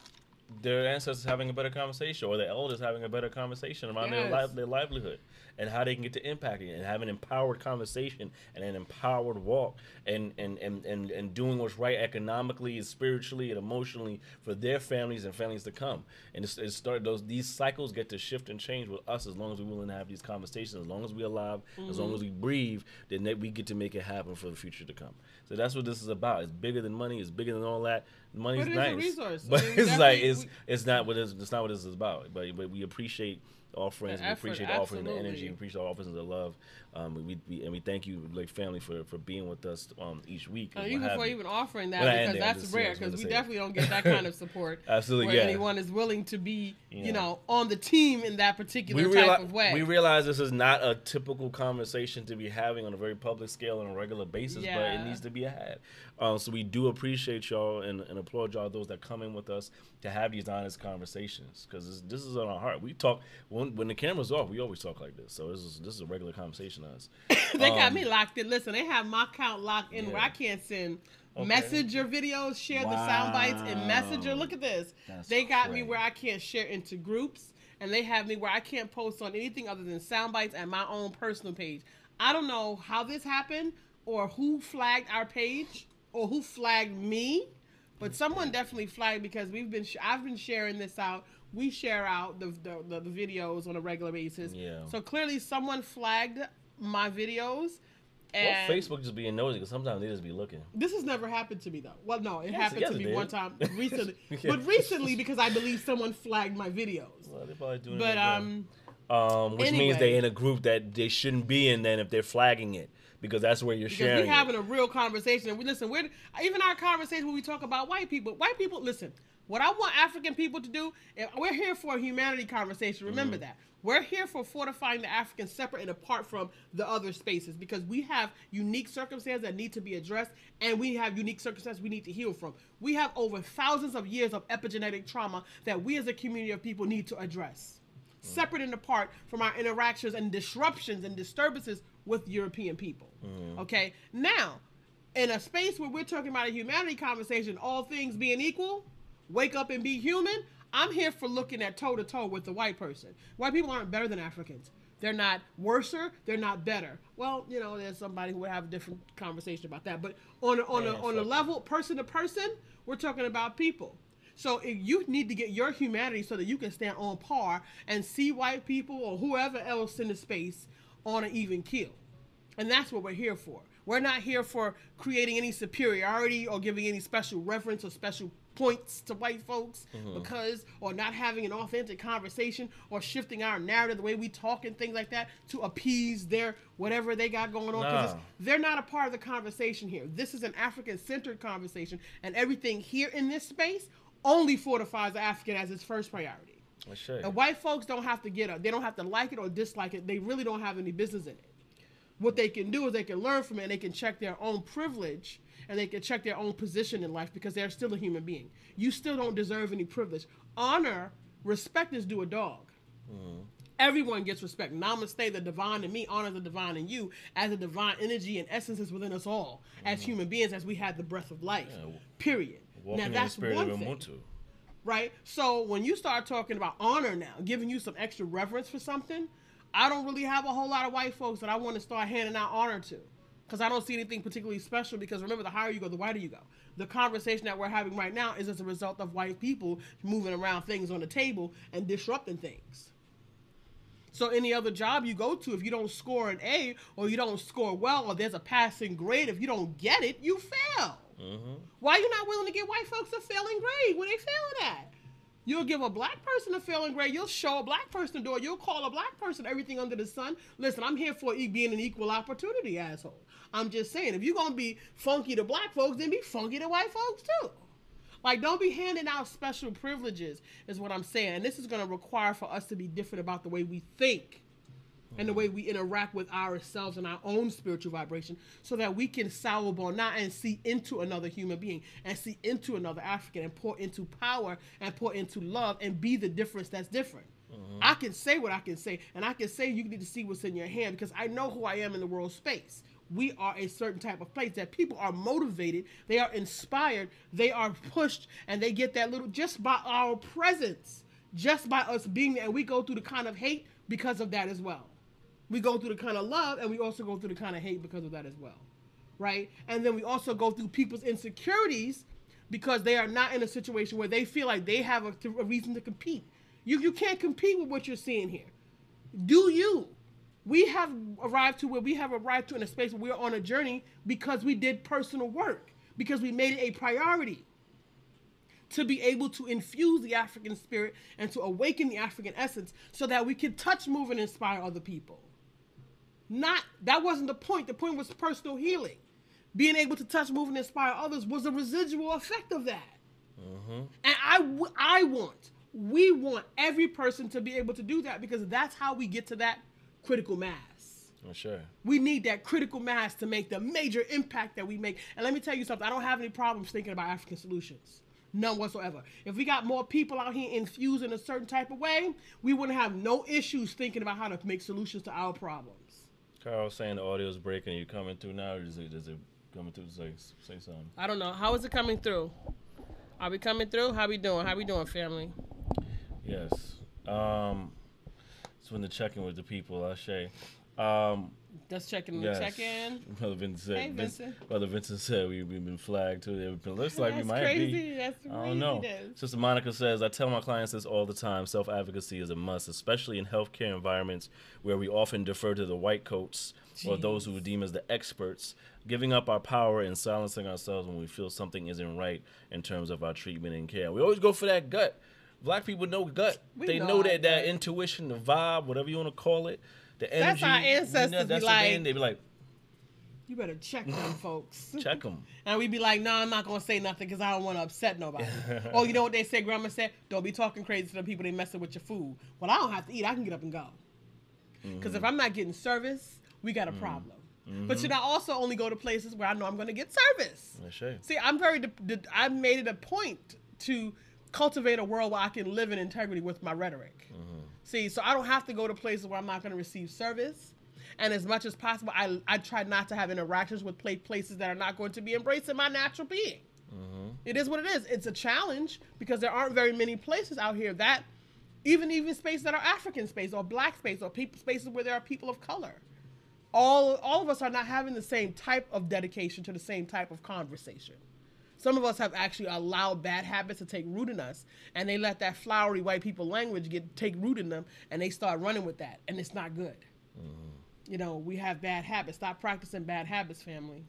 their ancestors having a better conversation, or their elders having a better conversation around their, li- their livelihood, and how they can get to impact it, and have an empowered conversation and an empowered walk, and and and and, and doing what's right economically, and spiritually, and emotionally for their families and families to come. And it's, it start those these cycles get to shift and change with us as long as we're willing to have these conversations, as long as we're alive, as long mm-hmm. as we breathe, then that we get to make it happen for the future to come. So that's what this is about. It's bigger than money. It's bigger than all that. Money's But it is a nice, resource. I but mean, it's like it's we- it's not what it's, it's not what this is about. But but we appreciate all friends. We appreciate the offering, the energy. We appreciate all offers of the love. Um, we, we and we thank you, like family, for for being with us um each week. Uh, even for even offering that Well, because am there. I'm that's just- rare because we say. definitely don't get that kind of support. Absolutely, where yeah. anyone is willing to be, Yeah. you know, on the team in that particular we type realize, of way. we realize this is not a typical conversation to be having on a very public scale on a regular basis, but it needs to be had. Um, so we do appreciate y'all and, and applaud y'all those that come in with us to have these honest conversations because this, this is on our heart. We talk when when the camera's off. We always talk like this, so this is this is a regular conversation to us. they got Um, me locked in. Listen, they have my account locked in where I can't send Okay. messenger videos, share the sound bites in Messenger. Look at this. That's they got me where I can't share into groups, and they have me where I can't post on anything other than sound bites and my own personal page. I don't know how this happened or who flagged our page or who flagged me, but someone definitely flagged because we've been sh- I've been sharing this out. We share out the the, the, the videos on a regular basis. Yeah. So clearly someone flagged my videos. Well, Facebook just being nosy because sometimes they just be looking. This has never happened to me though. Well, no, it Yes, happened yes, to me did. one time recently, Yes. but recently because I believe someone flagged my videos. Well, they probably doing But it again. um, um, which means they're in a group that they shouldn't be in. Then if they're flagging it, because that's where you're because sharing. we're having it. a real conversation. And we listen. We're even our conversation when we talk about white people. White people, listen. What I want African people to do, if we're here for a humanity conversation. Remember Mm-hmm. that. We're here for fortifying the African separate and apart from the other spaces because we have unique circumstances that need to be addressed and we have unique circumstances we need to heal from. We have over thousands of years of epigenetic trauma that we as a community of people need to address separate and apart from our interactions and disruptions and disturbances with European people. Okay, now in a space where we're talking about a humanity conversation, all things being equal, wake up and be human. I'm here for looking at toe to toe with the white person. White people aren't better than Africans. They're not worser. They're not better. Well, you know, there's somebody who would have a different conversation about that. But on a, on a, on a level, person to person, we're talking about people. So if you need to get your humanity so that you can stand on par and see white people or whoever else in the space on an even keel. And that's what we're here for. We're not here for creating any superiority or giving any special reference or special points to white folks mm-hmm. because or not having an authentic conversation or shifting our narrative the way we talk and things like that to appease their whatever they got going on because Nah. they're not a part of the conversation here. This is an African centered conversation and everything here in this space only fortifies the African as its first priority. And white folks don't have to get up. They don't have to like it or dislike it. They really don't have any business in it. What they can do is they can learn from it and they can check their own privilege and they can check their own position in life because they're still a human being. You still don't deserve any privilege. Honor, respect is due a dog. Mm. Everyone gets respect. Namaste, the divine in me, honor the divine in you, as the divine energy and essence is within us all, as mm. human beings, as we have the breath of life. Yeah. Period. Walking now the that's one thing Ubuntu. Right? So when you start talking about honor now, giving you some extra reverence for something, I don't really have a whole lot of white folks that I want to start handing out honor to. Because I don't see anything particularly special. Because remember, the higher you go, the wider you go. The conversation that we're having right now is as a result of white people moving around things on the table and disrupting things. So any other job you go to, if you don't score an A or you don't score well or there's a passing grade, if you don't get it, you fail. Mm-hmm. Why you not willing to give white folks a failing grade when they failing at? You'll give a black person a failing grade. You'll show a black person the door. You'll call a black person everything under the sun. Listen, I'm here for being an equal opportunity asshole. I'm just saying, if you're gonna be funky to black folks, then be funky to white folks too. Like, don't be handing out special privileges, is what I'm saying. And this is going to require for us to be different about the way we think and the way we interact with ourselves and our own spiritual vibration so that we can now and see into another human being and see into another African and pour into power and pour into love and be the difference that's different. Mm-hmm. I can say what I can say, and I can say you need to see what's in your hand because I know who I am in the world space. We are a certain type of place that people are motivated, they are inspired, they are pushed, and they get that little just by our presence, just by us being there. And we go through the kind of hate because of that as well. We go through the kind of love, and we also go through the kind of hate because of that as well, right? And then we also go through people's insecurities because they are not in a situation where they feel like they have a, a reason to compete. You you can't compete with what you're seeing here. Do you? We have arrived to where we have arrived to in a space where we're on a journey because we did personal work, because we made it a priority to be able to infuse the African spirit and to awaken the African essence so that we can touch, move, and inspire other people. Not that wasn't the point. The point was personal healing. Being able to touch, move, and inspire others was a residual effect of that. Mm-hmm. And I, w- I want, we want every person to be able to do that because that's how we get to that critical mass. For sure. We need that critical mass to make the major impact that we make. And let me tell you something, I don't have any problems thinking about African solutions. None whatsoever. If we got more people out here infused in a certain type of way, we wouldn't have no issues thinking about how to make solutions to our problems. Carl saying the audio's breaking. Are you coming through now, or is it, is it coming through? Say, say something. I don't know. How is it coming through? Are we coming through? How we doing? How we doing, family? Yes. Um, just want to check in with the people. Ashe. Um, Just checking yes. the check in. Brother Vincent said. Hey, Vince- Vincent. Brother Vincent said we, we've been flagged too. It looks like we That's might crazy. be. That's I don't know. Sister Monica says, I tell my clients this all the time. Self advocacy is a must, especially in healthcare environments where we often defer to the white coats or those who deem as the experts, giving up our power and silencing ourselves when we feel something isn't right in terms of our treatment and care. We always go for that gut. Black people know gut. We they know know that, that intuition, the vibe, whatever you want to call it, the energy. That's our ancestors You know, that's what they, like- they be like, You better check them, folks. check them. And we'd be like, no, I'm not going to say nothing because I don't want to upset nobody. oh, you know what they say? Grandma said, don't be talking crazy to the people they messing with your food. Well, I don't have to eat. I can get up and go. Because if mm-hmm. I'm not getting service, we got a mm-hmm. problem. But mm-hmm. should I also only go to places where I know I'm going to get service? That's right. See, I'm very, de- de- I made it a point to cultivate a world where I can live in integrity with my rhetoric. See, so I don't have to go to places where I'm not going to receive service. And as much as possible, I, I try not to have interactions with places that are not going to be embracing my natural being. Mm-hmm. It is what it is. It's a challenge because there aren't very many places out here that, even even spaces that are African space or black space or people spaces where there are people of color. All all of us are not having the same type of dedication to the same type of conversation. Some of us have actually allowed bad habits to take root in us, and they let that flowery white people language get take root in them, and they start running with that, and it's not good. You know, we have bad habits. Stop practicing bad habits, family.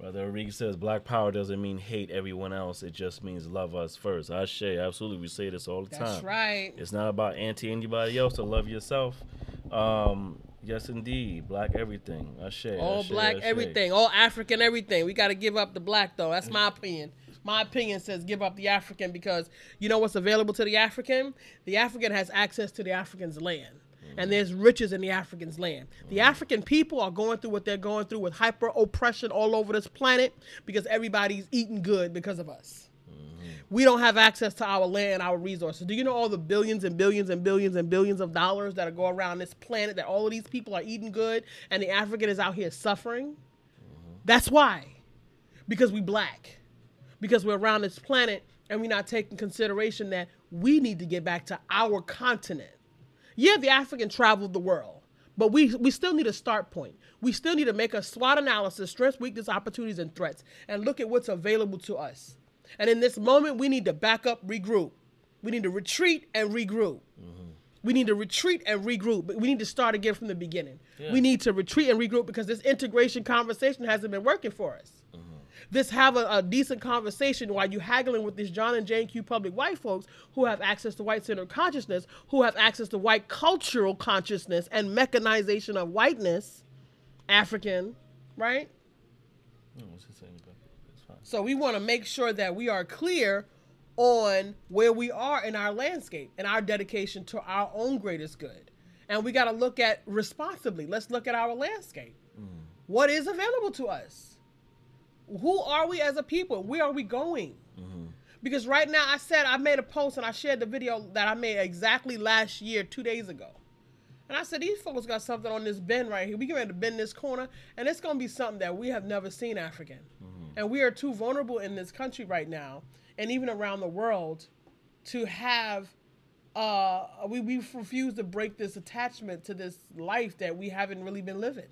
Brother Enrique says black power doesn't mean hate everyone else. It just means love us first. I say, Absolutely. We say this all the That's time. That's right. It's not about anti anybody else to love yourself. Um, yes, indeed. Black everything. I share. I All share, black, everything. All African, everything. We got to give up the black, though. That's my opinion. My opinion says give up the African because you know what's available to the African? The African has access to the African's land. And there's riches in the African's land. The mm. African people are going through what they're going through with hyper oppression all over this planet because everybody's eating good because of us. We don't have access to our land, our resources. Do you know all the billions and billions and billions and billions of dollars that are go around this planet that all of these people are eating good and the African is out here suffering? Mm-hmm. That's why. Because we black. Because we're around this planet and we're not taking consideration that we need to get back to our continent. Yeah, the African traveled the world, but we we still need a start point. We still need to make a SWOT analysis, strengths, weakness, opportunities, and threats, and look at what's available to us. And in this moment, we need to back up, regroup. We need to retreat and regroup. Mm-hmm. We need to retreat and regroup. But we need to start again from the beginning. We need to retreat and regroup because this integration conversation hasn't been working for us. Mm-hmm. This have a, a decent conversation while you haggling with these John and Jane Q public white folks who have access to white centered consciousness, who have access to white cultural consciousness and mechanization of whiteness, African, right? Oh, no, what's he saying about that? It's fine. So we want to make sure that we are clear on where we are in our landscape and our dedication to our own greatest good. And we got to look at responsibly. Let's look at our landscape. Mm. What is available to us? Who are we as a people? Where are we going? Mm-hmm. Because right now, I said I made a post and I shared the video that I made exactly last year, two days ago. And I said, these folks got something on this bend right here. We get ready to bend this corner, and it's going to be something that we have never seen African. Mm-hmm. And we are too vulnerable in this country right now, and even around the world, to have. Uh, we we refuse to break this attachment to this life that we haven't really been living.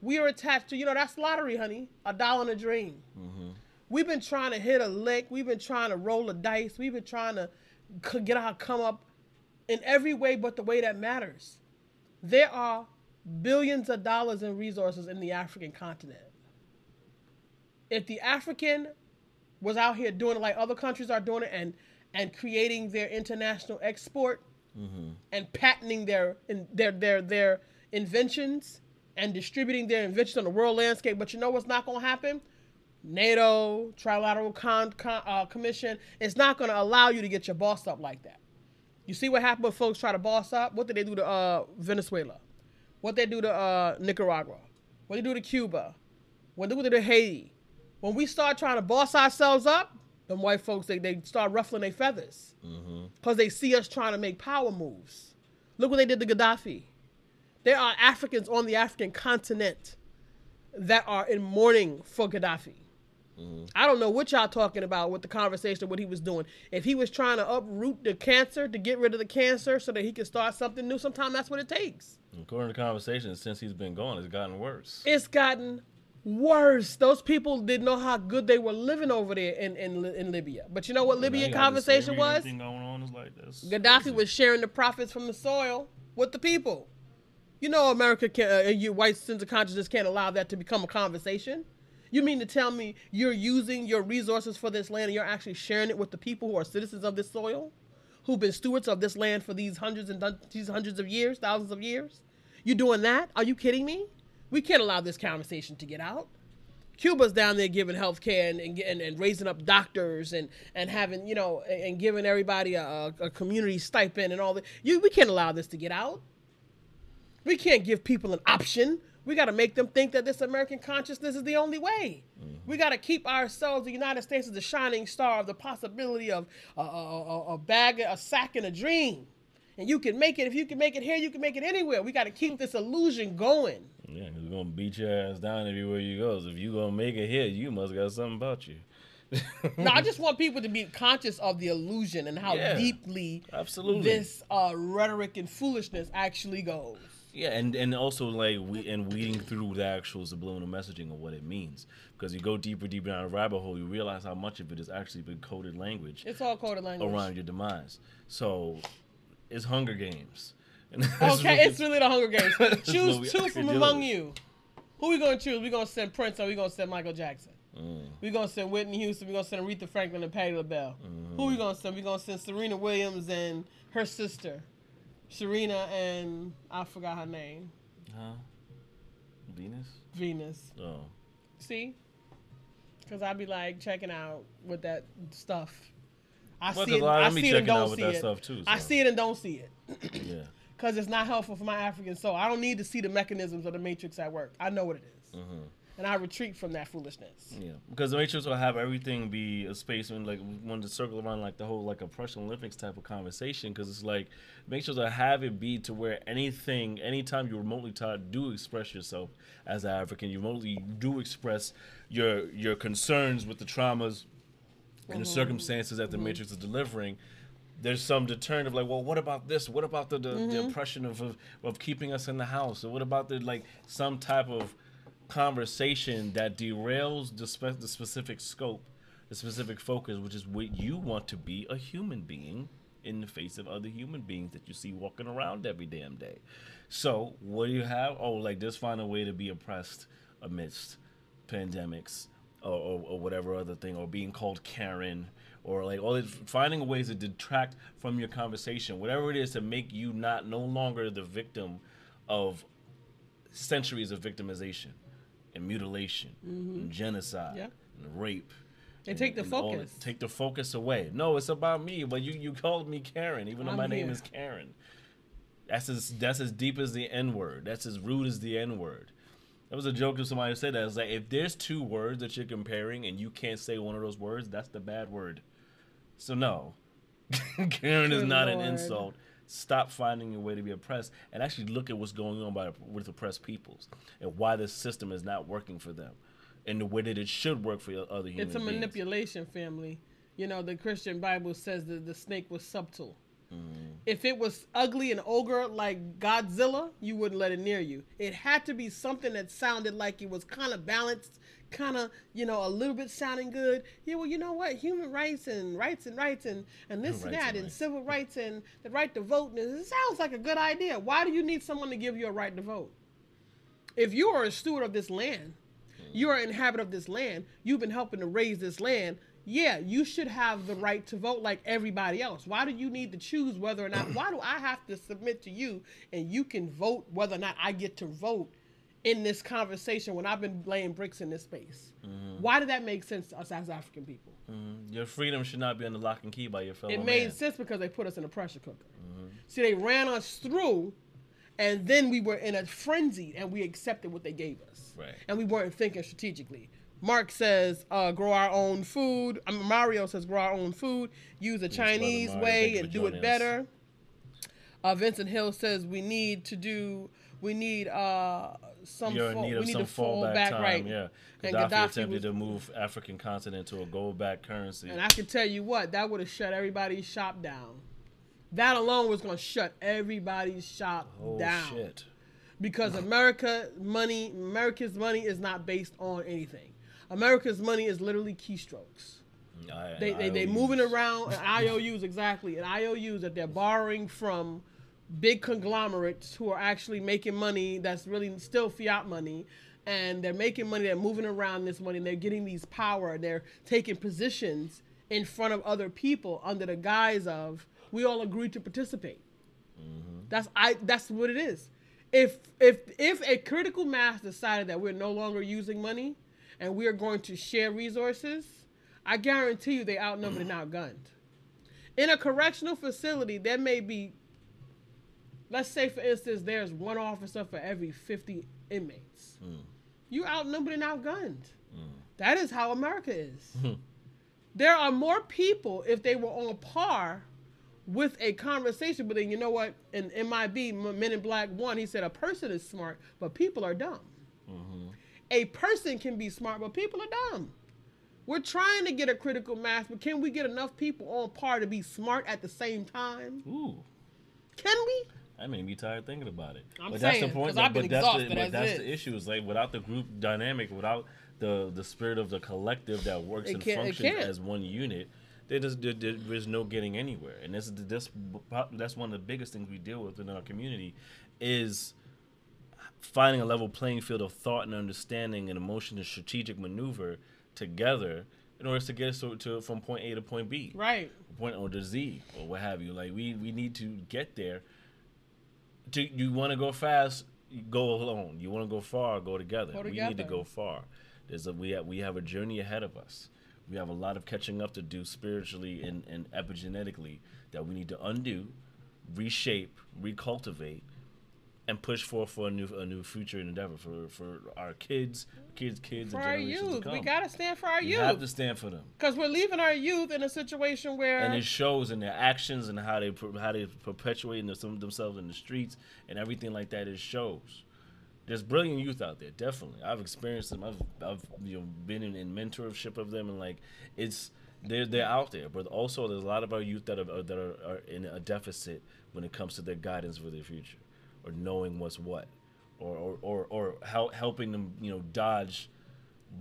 We are attached to, you know, that's lottery, honey. A dollar and a dream. We've been trying to hit a lick. We've been trying to roll a dice. We've been trying to get our come up in every way but the way that matters. There are billions of dollars in resources in the African continent. If the African was out here doing it like other countries are doing it and and creating their international export and patenting their in, their their their inventions and distributing their inventions on the world landscape, but you know what's not going to happen? NATO, Trilateral Con, Con, uh, Commission, it's not going to allow you to get your boss up like that. You see what happened when folks try to boss up? What did they do to uh, Venezuela? What they do to uh, Nicaragua? What they do to Cuba? What they do to Haiti? When we start trying to boss ourselves up, them white folks they, they start ruffling their feathers mm-hmm. because they see us trying to make power moves. Look what they did to Gaddafi. There are Africans on the African continent that are in mourning for Gaddafi. Mm-hmm. I don't know what y'all talking about with the conversation, what he was doing. If he was trying to uproot the cancer to get rid of the cancer so that he could start something new, sometimes that's what it takes. According to conversations, since he's been gone, it's gotten worse. It's gotten worse. Those people didn't know how good they were living over there in, in, in Libya. But you know what Libyan you got the conversation was? everything going on is like this. Gaddafi was sharing the profits from the soil with the people. You know, America can, uh, you white sense of consciousness can't allow that to become a conversation. You mean to tell me you're using your resources for this land and you're actually sharing it with the people who are citizens of this soil, who've been stewards of this land for these hundreds and these hundreds of years, thousands of years? You doing that? Are you kidding me? We can't allow this conversation to get out. Cuba's down there giving health care and, and, and, and raising up doctors and, and having, you know, and giving everybody a, a- community stipend and all that. You, we can't allow this to get out. We can't give people an option. We got to make them think that this American consciousness is the only way. Mm-hmm. We got to keep ourselves, the United States, as the shining star of the possibility of a, a, a, a bag, a sack, and a dream. And you can make it. If you can make it here, you can make it anywhere. We got to keep this illusion going. Yeah, we're gonna beat your ass down everywhere you go. So if you gonna make it here, you must got something about you. No, I just want people to be conscious of the illusion and how Yeah, deeply absolutely. this uh, rhetoric and foolishness actually goes. Yeah, and and also like we and weeding through the actual subliminal messaging of what it means. Because you go deeper, deeper down a rabbit hole, you realize how much of it has actually been coded language It's all coded language. around your demise. So it's Hunger Games. Okay, it's really the Hunger Games. Choose two from among with. you. Who we gonna choose? We gonna send Prince or we gonna send Michael Jackson? Mm. We gonna send Whitney Houston. We gonna send Aretha Franklin and Patti LaBelle. Mm-hmm. Who we gonna send? We gonna send Serena Williams and her sister, Serena and I forgot her name, Huh? Venus? Venus. Oh. See? Because I'd be like checking out with that stuff. I see it. a lot of I see it and don't see it. stuff, too, I see it and don't see it. Yeah. Because it's not helpful for my African soul. I don't need to see the mechanisms of the matrix at work. I know what it is. Mm-hmm. And I retreat from that foolishness. Yeah, because the Matrix will have everything be a space and like we wanted to circle around like the whole like oppression Olympics type of conversation because it's like make sure to have it be to where anything, anytime you remotely taught, do express yourself as an African, you remotely do express your your concerns with the traumas and the mm-hmm. circumstances that the mm-hmm. Matrix is delivering. There's some deterrent of like, well, what about this? What about the the, the mm-hmm. oppression of, of of keeping us in the house? Or what about the like some type of conversation that derails the, spe- the specific scope, the specific focus, which is what you want to be a human being in the face of other human beings that you see walking around every damn day. So, what do you have? Oh, like just find a way to be oppressed amidst pandemics or, or, or whatever other thing, or being called Karen, or like all this, finding ways to detract from your conversation, whatever it is to make you not no longer the victim of centuries of victimization and mutilation mm-hmm. and genocide Yeah. and rape. They and- take the and all that. focus. Take the focus away. No, it's about me. But you, you called me Karen, even though I'm my name is Karen. That's as that's as deep as the N word. That's as rude as the N word. That was a joke of somebody who said that. It's like if there's two words that you're comparing and you can't say one of those words, that's the bad word. So no, Karen is Good not an insult. Stop finding a way to be oppressed and actually look at what's going on by, with oppressed peoples and why this system is not working for them and the way that it should work for other human It's a beings. manipulation, family. You know, the Christian Bible says that the snake was subtle. Mm. If it was ugly and ogre like Godzilla, you wouldn't let it near you. It had to be something that sounded like it was kind of balanced, kind of, you know, a little bit sounding good. Yeah, well, you know what? Human rights and rights and rights and, and this and that and and rights. civil rights and the right to vote. And it sounds like a good idea. Why do you need someone to give you a right to vote? If you are a steward of this land, you are an inhabitant of this land, you've been helping to raise this land, yeah, you should have the right to vote like everybody else. Why do you need to choose whether or not, why do I have to submit to you and you can vote whether or not I get to vote in this conversation when I've been laying bricks in this space? Mm-hmm. Why did that make sense to us as African people? Mm-hmm. Your freedom should not be under lock and key by your fellow It made man. sense because they put us in a pressure cooker. Mm-hmm. See, they ran us through, and then we were in a frenzy, and we accepted what they gave us. Right. And we weren't thinking strategically. Mark says, uh, grow our own food. I mean, Mario says, grow our own food. Use a Chinese way and do it better. Uh, Vincent Hill says we need to do We need uh some. You're in fall- need we of need some to fall fallback back, time. right? Yeah, And Gaddafi, Gaddafi attempted was- to move African continent to a gold back currency. And I can tell you what, that would have shut everybody's shop down. That alone was going to shut everybody's shop oh down. shit! Because America money, America's money is not based on anything. America's money is literally keystrokes. I- They they, they moving around and IOUs exactly. And IOUs that they're borrowing from big conglomerates who are actually making money that's really still fiat money. And they're making money they're moving around this money and they're getting these power they're taking positions in front of other people under the guise of we all agreed to participate. That's i that's what it is. If if if a critical mass decided that we're no longer using money and we're going to share resources i guarantee you they outnumbered and outgunned. In a correctional facility there may be let's say for instance there's one officer for every 50 inmates. Hmm. You outnumbered and outgunned. Hmm. That is how america is. Hmm. There are more people if they were on par with a conversation but then you know what? In mib men in black one he said a person is smart but people are dumb mm-hmm. A person can be smart but people are dumb we're trying to get a critical mass but can we get enough people on par to be smart at the same time Ooh, can we that made me tired thinking about it. I'm but that's the point. That, I've been but that's the, but that's it the issue. Is like without the group dynamic, without the the spirit of the collective that works It and can't- functions as one unit. There just there, there's no getting anywhere, and this is this that's one of the biggest things we deal with in our community, is finding a level playing field of thought and understanding and emotion and strategic maneuver together in order to get us to, to from point A to point B right point O to Z or what have you. Like we we need to get there. To you want to go fast, go alone. You want to go far, go together. Go We need to go far. There's a we have, we have a journey ahead of us. We have a lot of catching up to do spiritually and, and epigenetically that we need to undo, reshape, recultivate, and push forth for a new a new future endeavor for for our kids, kids, kids, for and our youth we gotta stand for our youth. We have to stand for them because we're leaving our youth in a situation where and it shows in their actions and how they how they some themselves in the streets and everything like that. It shows. There's brilliant youth out there, definitely. I've experienced them. I've, I've you know been in, in mentorship of them, and like it's they're they're out there. But also, there's a lot of our youth that are that are, are in a deficit when it comes to their guidance for their future, or knowing what's what, or or or, or how, helping them you know dodge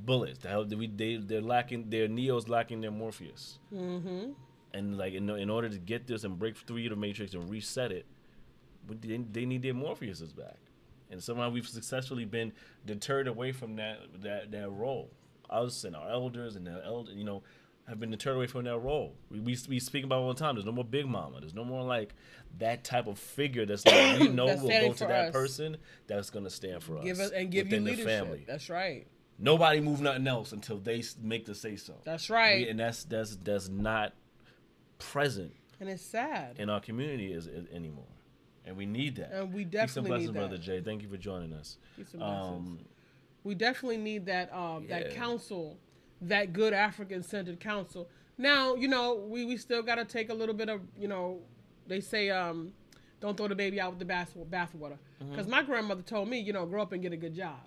bullets. The hell we they they're lacking their Neo's lacking their Morpheus mm-hmm. and like in, in order to get this and break through the matrix and reset it, they, they need their Morpheuses back, and somehow we've successfully been deterred away from that that that role. Us and our elders and the elder, you know, have been deterred away from that role. We, we we speak about it all the time. There's no more Big Mama. There's no more like that type of figure that's like we know will go to that us. person that's gonna stand for us. give us and give you leadership family. that's right Nobody move nothing else until they make the say so. that's right We- and that's that's that's not present and it's sad in our community is, is anymore, and we need that. And we Peace and definitely blessings, need that. brother Jay. Thank you for joining us. Peace and blessings. Um, we definitely need that um, that Yeah. That good African centered council. Now, you know, we, we still got to take a little bit of, you know, they say, um, don't throw the baby out with the bath bathwater. Because my grandmother told me, you know, grow up and get a good job,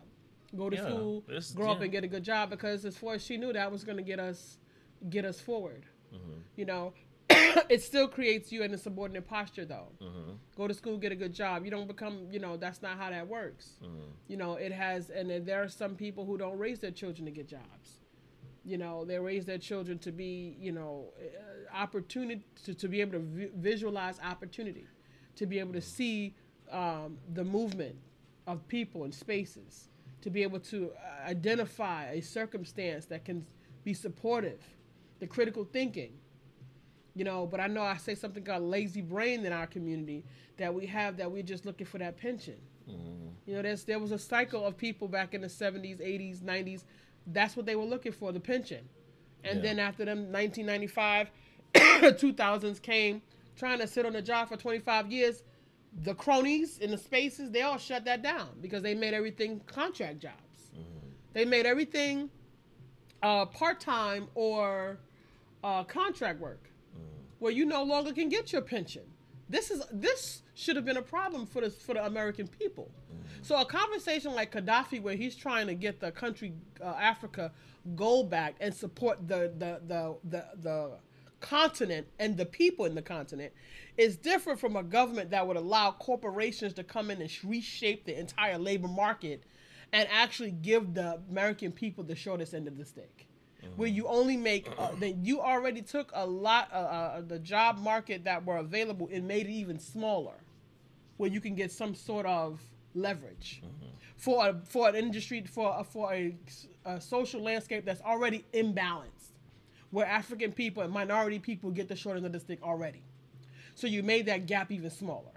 go to Yeah, school, grow up and get a good job. Because as far as she knew, that was going to get us get us forward. Mm-hmm. You know, it still creates you in a subordinate posture, though. Mm-hmm. Go to school, get a good job. You don't become, you know, that's not how that works. Mm-hmm. You know, it has, and there are some people who don't raise their children to get jobs. You know, they raise their children to be, you know, uh, opportunity to, to be able to vi- visualize opportunity, to be able to see um, the movement of people and spaces, to be able to uh, identify a circumstance that can be supportive, the critical thinking, you know but i know i say something called lazy brain in our community that we have that we're just looking for that pension. You know there's there was a cycle of people back in the 70s 80s 90s that's what they were looking for the pension and Yeah. then after them 1995 2000s came trying to sit on the job for 25 years the cronies in the spaces they all shut that down because they made everything contract jobs they made everything uh, part-time or uh, contract work where you no longer can get your pension. This is this should have been a problem for the for the American people. So a conversation like Gaddafi, where he's trying to get the country uh, Africa gold back and support the the the the, the continent and the people in the continent is different from a government that would allow corporations to come in and reshape the entire labor market and actually give the American people the shortest end of the stick. Where you only make, uh, then you already took a lot, uh, uh, the job market that were available and made it even smaller, where you can get some sort of leverage mm-hmm. for a, for an industry for a, for a, a social landscape that's already imbalanced, where African people and minority people get the short end of the stick already. So you made that gap even smaller.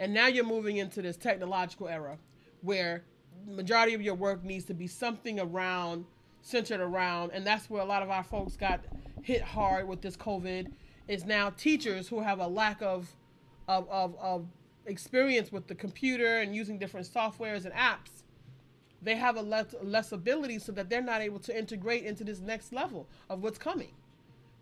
And now you're moving into this technological era where majority of your work needs to be something around centered around and that's where a lot of our folks got hit hard with this covid is now teachers who have a lack of of, of, of experience with the computer and using different softwares and apps they have a less, less ability so that they're not able to integrate into this next level of what's coming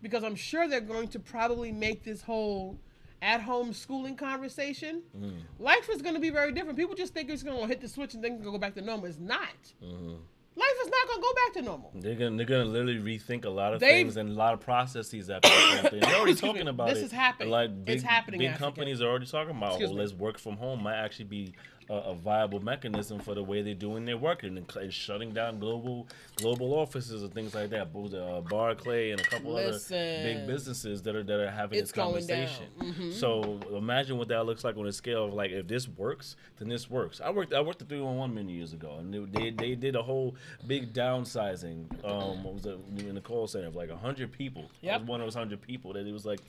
because I'm sure they're going to probably make this whole at home schooling conversation. Mm-hmm. Life is going to be very different. People just think it's going to hit the switch and then go back to normal. It's not. Mm-hmm. Life is not going to go back to normal. They're gonna they're gonna literally rethink a lot of They've- things and a lot of processes after this thing. They're already talking about This is happening. Like big, It's happening, Big Africa. companies are already talking about Excuse oh, me. let's work from home might actually be a, a viable mechanism for the way they're doing their work and, and shutting down global global offices and things like that. Both uh, Barclay and a couple other big businesses that are that are having this conversation. So imagine what that looks like on a scale of like if this works, then this works. I worked I worked at 311 many years ago, and they, they did a whole big downsizing. Um, what was it in the call center of like hundred people? Was one of those hundred people that it was like.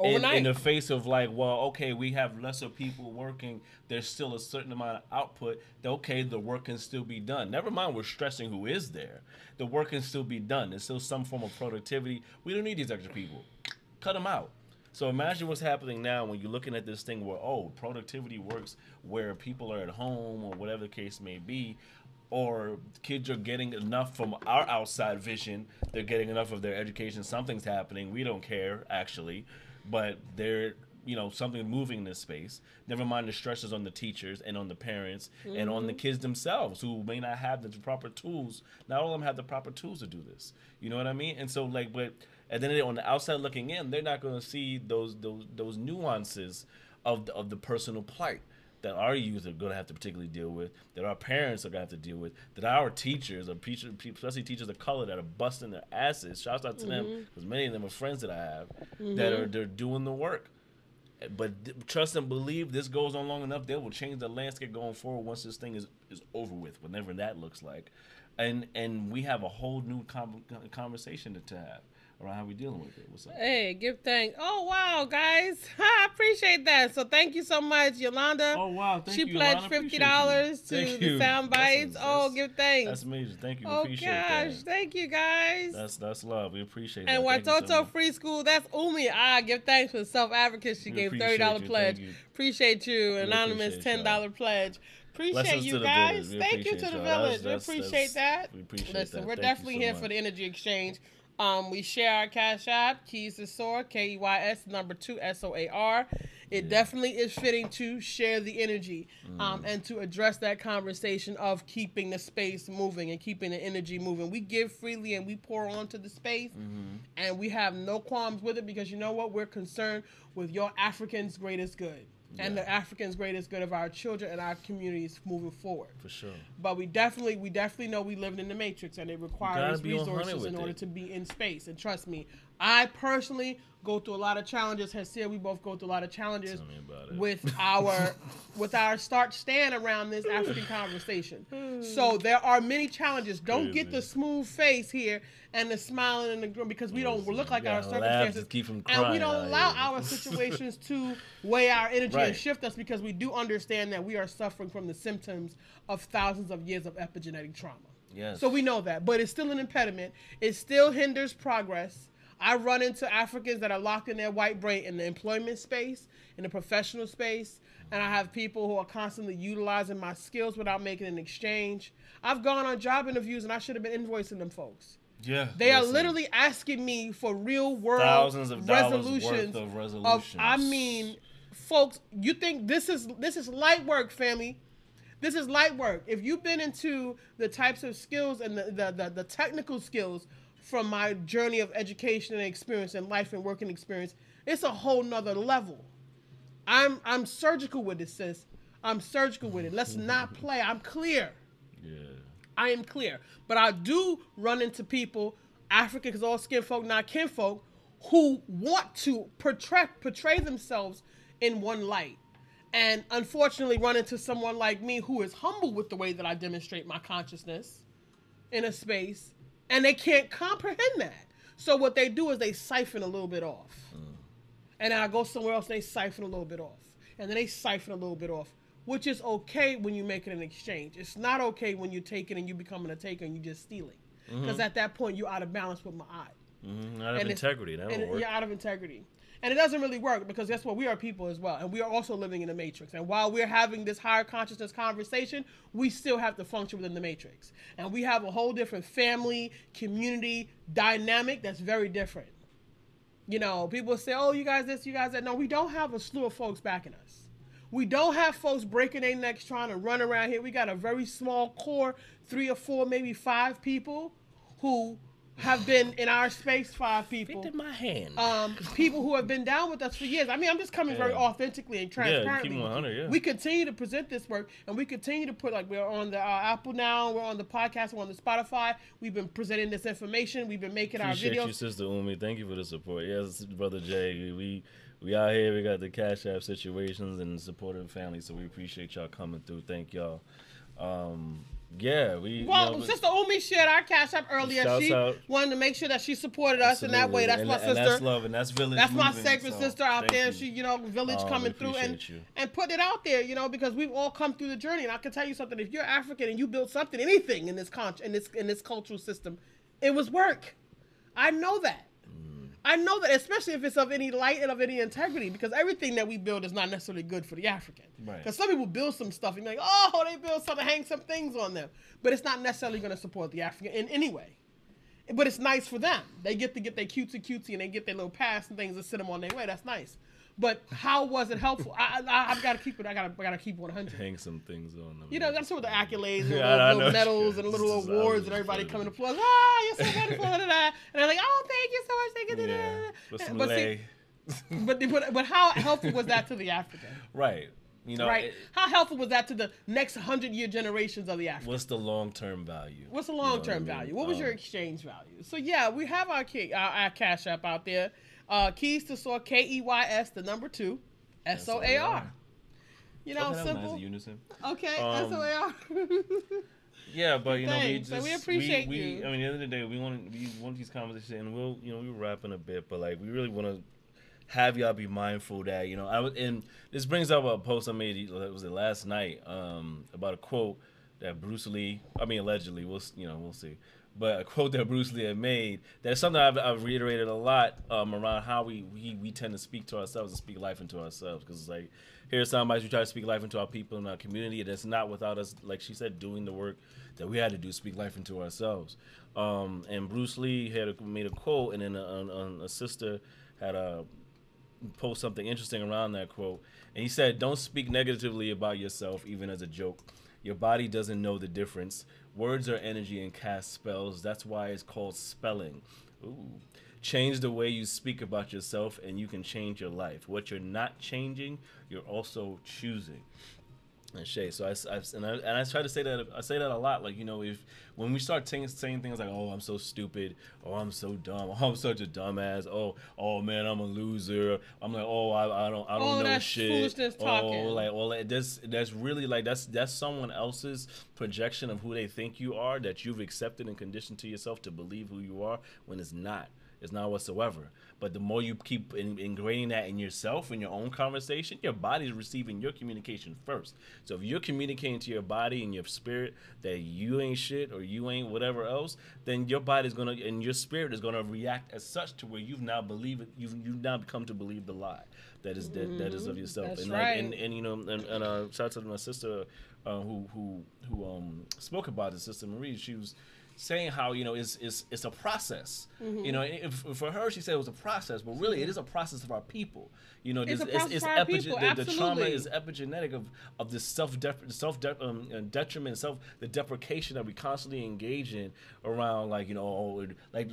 In, in the face of like, well, okay, we have lesser people working. There's still a certain amount of output. Okay, the work can still be done. Never mind, we're stressing who is there. The work can still be done. There's still some form of productivity. We don't need these extra people. Cut them out. So imagine what's happening now when you're looking at this thing where oh productivity works where people are at home or whatever the case may be, or kids are getting enough from our outside vision. They're getting enough of their education. Something's happening. We don't care actually, but they're you know something moving in this space. Never mind the stresses on the teachers and on the parents and on the mm-hmm. kids themselves who may not have the proper tools. Not all of them have the proper tools to do this. You know what I mean? And so like, but and then on the outside looking in, they're not going to see those those those nuances of the, of the personal plight that our youth are going to have to particularly deal with, that our parents are going to have to deal with, that our teachers, or teachers, especially teachers of color that are busting their asses. Shouts out to them mm-hmm. because many of them are friends that I have that mm-hmm. are they're doing the work. But th- trust and believe this goes on long enough, they will change the landscape going forward once this thing is, is over with, whatever that looks like. And and we have a whole new com- conversation to, to have around how we dealing with it. What's up? Hey, give thanks. Oh wow, guys, I appreciate that. So thank you so much, Yolanda. Oh, wow. Thank she you, pledged Yolanda. fifty dollars to Thank the you. sound bites. Oh, That's- give thanks. That's amazing. Thank you. We oh appreciate gosh, that. thank you guys. That's that's love. We appreciate it. and that. Thank you so Watoto. Free School, that's Umi. I give thanks for the self advocate. She We gave thirty dollar pledge. You. Appreciate you. Anonymous appreciate ten dollar pledge. Appreciate Blessings you guys. Thank you to the. Village. we appreciate that. we appreciate Listen, that. we're Thank definitely so here much. for the energy exchange. Um, we share our cash app, keys to soar, K E Y S number two S O A R. It definitely is fitting to share the energy Mm. um, and to address that conversation of keeping the space moving and keeping the energy moving. We give freely and we pour onto the space, Mm-hmm. and we have no qualms with it because you know what? We're concerned with your Africans' greatest good and the Africans' greatest good of our children and our communities moving forward. For sure. But we definitely, we definitely know we live in the matrix, and it requires resources in order it. to be in space. And trust me, I personally go through a lot of challenges. Hasir, we both go through a lot of challenges Tell me about it. with our with our start stand around this African conversation. Hmm. So there are many challenges. Don't get the smooth face here and the smiling and the grin because we don't look like our gotta laugh to circumstances, keep from and we don't allow here. our situations to weigh our energy and shift us because we do understand that we are suffering from the symptoms of thousands of years of epigenetic trauma. Yes. So we know that, but it's still an impediment. It still hinders progress. I run into Africans that are locked in their white brain in the employment space, in the professional space, and I have people who are constantly utilizing my skills without making an exchange. I've gone on job interviews and I should have been invoicing them folks. Yeah. They are literally asking me for real world Thousands of dollars worth resolutions. of I mean, folks, you think this is this is light work, family. This is light work. If you've been into the types of skills and the, the, the, the technical skills from my journey of education and experience and life and working experience, it's a whole nother level. I'm I'm surgical with it, sis. I'm surgical with it. Let's not play. I'm clear. Yeah. I am clear. But I do run into people, African, because all skin folk, not kin folk, who want to portray, portray themselves in one light. And unfortunately, run into someone like me who is humble with the way that I demonstrate my consciousness in a space, and they can't comprehend that. So, what they do is they siphon a little bit off. And then I go somewhere else and they siphon a little bit off. And then they siphon a little bit off, which is okay when you make it an exchange. It's not okay when you're taking and you becoming a taker and you just stealing. Because at that point, you're out of balance with my eye. Mhm, Out of And integrity. That and you're out of integrity. And it doesn't really work because guess what? We are people as well. And we are also living in the matrix. And while we're having this higher consciousness conversation, we still have to function within the matrix. And we have a whole different family, community dynamic that's very different. You know, people say, oh, you guys this, you guys that. No, we don't have a slew of folks backing us. We don't have folks breaking their necks trying to run around here. We got a very small core, three or four, maybe five people who have been in our space, five people Fit in my hand. um, people who have been down with us for years. I mean, I'm just coming very authentically and transparently. keep 100, yeah. We continue to present this work, and we continue to put like we're on the uh, Apple now, we're on the podcast, we're on the Spotify. We've been presenting this information. We've been making Appreciate our videos. you, sister Umi. Thank you for the support. Yes, brother Jay. We we out here. We got the Cash App situations and supporting family. So we appreciate y'all coming through. Thank y'all. Um, yeah, we. you Well, know, Sister Umi shared our cash app earlier. She out. wanted to make sure that she supported us in that way. That's absolutely. my sister. And that's love, and that's village. That's my moving, sacred so sister out there. you. She, you know, village Um, coming through and you. and put it out there, you know, because we've all come through the journey. And I can tell you something: if you're African and you built something, anything in this con- in this in this cultural system, it was work. I know that. I know that, especially if it's of any light and of any integrity, because everything that we build is not necessarily good for the African. Right. Because some people build some stuff and like, oh, they build something, to hang some things on them, but it's not necessarily going to support the African in any way. But it's nice for them. They get to get their cutesy cutesy and they get their little pass and things and sit them on their way. That's nice. But how was it helpful? I, I, I've got to keep it. I got to, I got to keep 100. hang some things on them. You know, that's what the accolades and Yeah, little, little medals and little awards and everybody coming to applause. Ah, you're so wonderful. da, da, da. And they're like, oh, thank you so much. Thank you. da, Yeah, da, da. but some But see- But, but, but how helpful was that to the African? right. You know, right? it- How helpful was that to the next hundred year generations of the African? what's the long term value? What's the You know what long term I mean? value? What was your Um, exchange value? So yeah, we have our our, our cash app out there. Uh, keys to soar K E Y S the number two S O A R. You know, Okay, was nice simple. unison. Okay, Um, S O A R. Yeah, but you know, we Thanks, just and we appreciate we, you. I mean, at the end of the day, we want we want these conversations, and we'll you know we were rapping a bit, but like we really want to have y'all be mindful that you know I was and this brings up a post I made uh, was it last night um about a quote that Bruce Lee I mean allegedly we'll you know we'll see but a quote that Bruce Lee had made that's something I've, I've reiterated a lot um, around how we, we we tend to speak to ourselves and speak life into ourselves because it's like here's somebody we try to speak life into our people in our community and it's not without us like she said doing the work that we had to do speak life into ourselves um, and Bruce Lee had a, made a quote and then a, a, a sister had a post something interesting around that quote. And he said, Don't speak negatively about yourself, even as a joke. Your body doesn't know the difference. Words are energy and cast spells. That's why it's called spelling. Ooh. Change the way you speak about yourself, and you can change your life. What you're not changing, you're also choosing and Shay. So I, I and I and I try to say that I say that a lot. Like you know, if when we start saying saying things like, "Oh, I'm so stupid," "Oh, I'm so dumb," "Oh, I'm such a dumbass," "Oh, oh man, I'm a loser," I'm like, "Oh, I, I don't I don't Oh, know that's shit." foolishness Oh, talking. like well, that's that's really like that's that's someone else's projection of who they think you are that you've accepted and conditioned to yourself to believe who you are when it's not. It's not whatsoever. But the more you keep in, ingraining that in yourself, in your own conversation, your body's receiving your communication first. So if you're communicating to your body and your spirit that you ain't shit or you ain't whatever else, then your body's gonna and your spirit is gonna react as such to where you've now believe it. You've you've now come to believe the lie that is that, that is of yourself. That's and like, right. and, and you know, and, and uh, shout out to my sister uh, who who who um spoke about it, Sister Marie. She was saying how you know it's it's, it's a process. Mm-hmm. You know, if, for her she said it was a process, but really it is a process of our people. You know, It's this, a process for our people, the, the trauma is epigenetic of of this self self de- um, uh, detriment, self the deprecation that we constantly engage in around like you know oh, like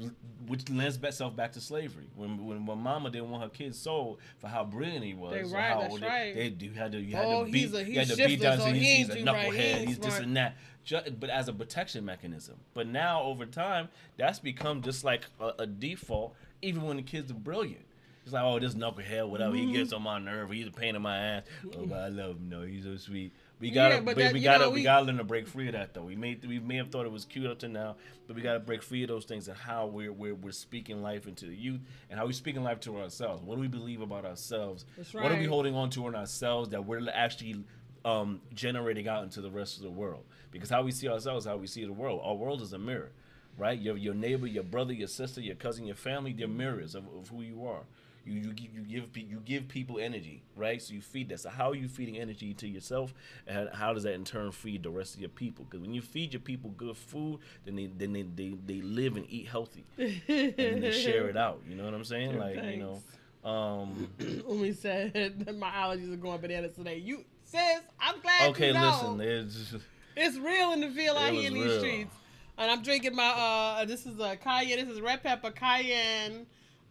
which lends itself back to slavery. When when, when Mama didn't want her kids sold for how brilliant he was, They right, how that's they, right. They, you had to you had Oh, to beat he's a- you had to beat down so or he's, he's a do right, he knucklehead, ain't he's this and that. Ju- but as a protection mechanism. But now over time, that's become just like a, a default, even when the kids are brilliant. It's like, oh, this knucklehead, whatever. He gets Mm-hmm. on my nerve. He's a pain in my ass. Oh, but I love him. No, he's so sweet. We gotta, Yeah, but we, that- we gotta, know, we, we- gotta learn to break free of that though. We may, we may have thought it was cute up to now, but we gotta break free of those things and how we're, we're, we're speaking life into the youth and how we're speaking life to ourselves. What do we believe about ourselves? That's What are we holding on to in ourselves that we're actually um, generating out into the rest of the world? Because how we see ourselves, how we see the world. Our world is a mirror, right? Your your neighbor, your brother, your sister, your cousin, your family, they're mirrors of, of who you are. You, you, you give you give people energy, right? So you feed that. So how are you feeding energy to yourself, and how does that in turn feed the rest of your people? Because when you feed your people good food, then they then they, they, they live and eat healthy, and then they share it out. You know what I'm saying? Like you know, um, Umi said that my allergies are going bananas today. You says I'm glad. okay, you know. listen, it's It's real in the field out here in these real. streets. And I'm drinking my uh this is a cayenne, this is red pepper, cayenne,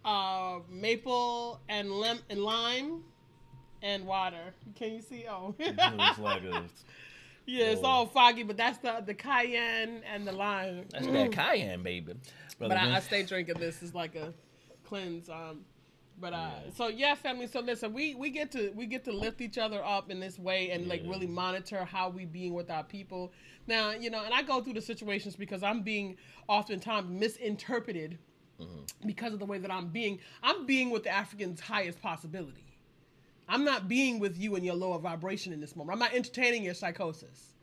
uh maple and lim and lime and water. Can you see? Oh. it's like a yeah, it's all foggy, but that's the the cayenne and the lime. that's that cayenne, baby. Brother but I, I stay drinking this. It's like a cleanse. Um, but uh, so yeah, family. So listen, we we get to we get to lift each other up in this way and like really monitor how we being with our people. Now you know, and I go through the situations because I'm being oftentimes misinterpreted Mm-hmm. because of the way that I'm being. I'm being with the African's highest possibility. I'm not being with you in your lower vibration in this moment. I'm not entertaining your psychosis.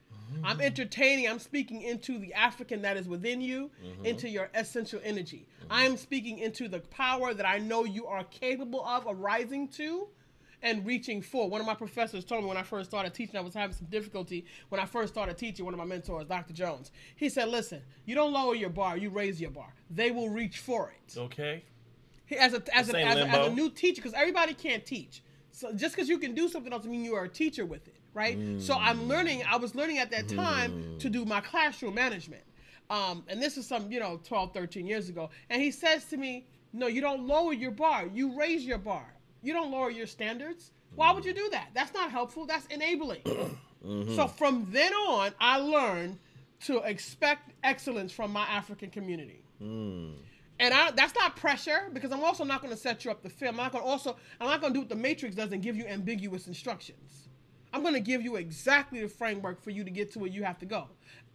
I'm entertaining, I'm speaking into the African that is within you, into your essential energy. I am speaking into the power that I know you are capable of arising to and reaching for. One of my professors told me when I first started teaching, I was having some difficulty when I first started teaching, one of my mentors, Dr. Jones. He said, Listen, you don't lower your bar, you raise your bar. They will reach for it okay. he- as a as, a, as, a, as a new teacher because everybody can't teach so just because you can do something doesn't mean you are a teacher with it right? So i'm mm. learning i was learning at that time to hmm. do my classroom management. Um, and this is some you know 12 13 years ago. And he says to me no you don't lower your bar. You raise your bar. You don't lower your standards. Why would you do that? That's not helpful. That's enabling. Mm-hmm. So from then on i learned to expect excellence from my african community. Hmm. And I, that's not pressure because I'm also not going to set you up to fail. I'm not going to also I'm not going to do what the Matrix does and give you ambiguous instructions. I'm going to give you exactly the framework for you to get to where you have to go.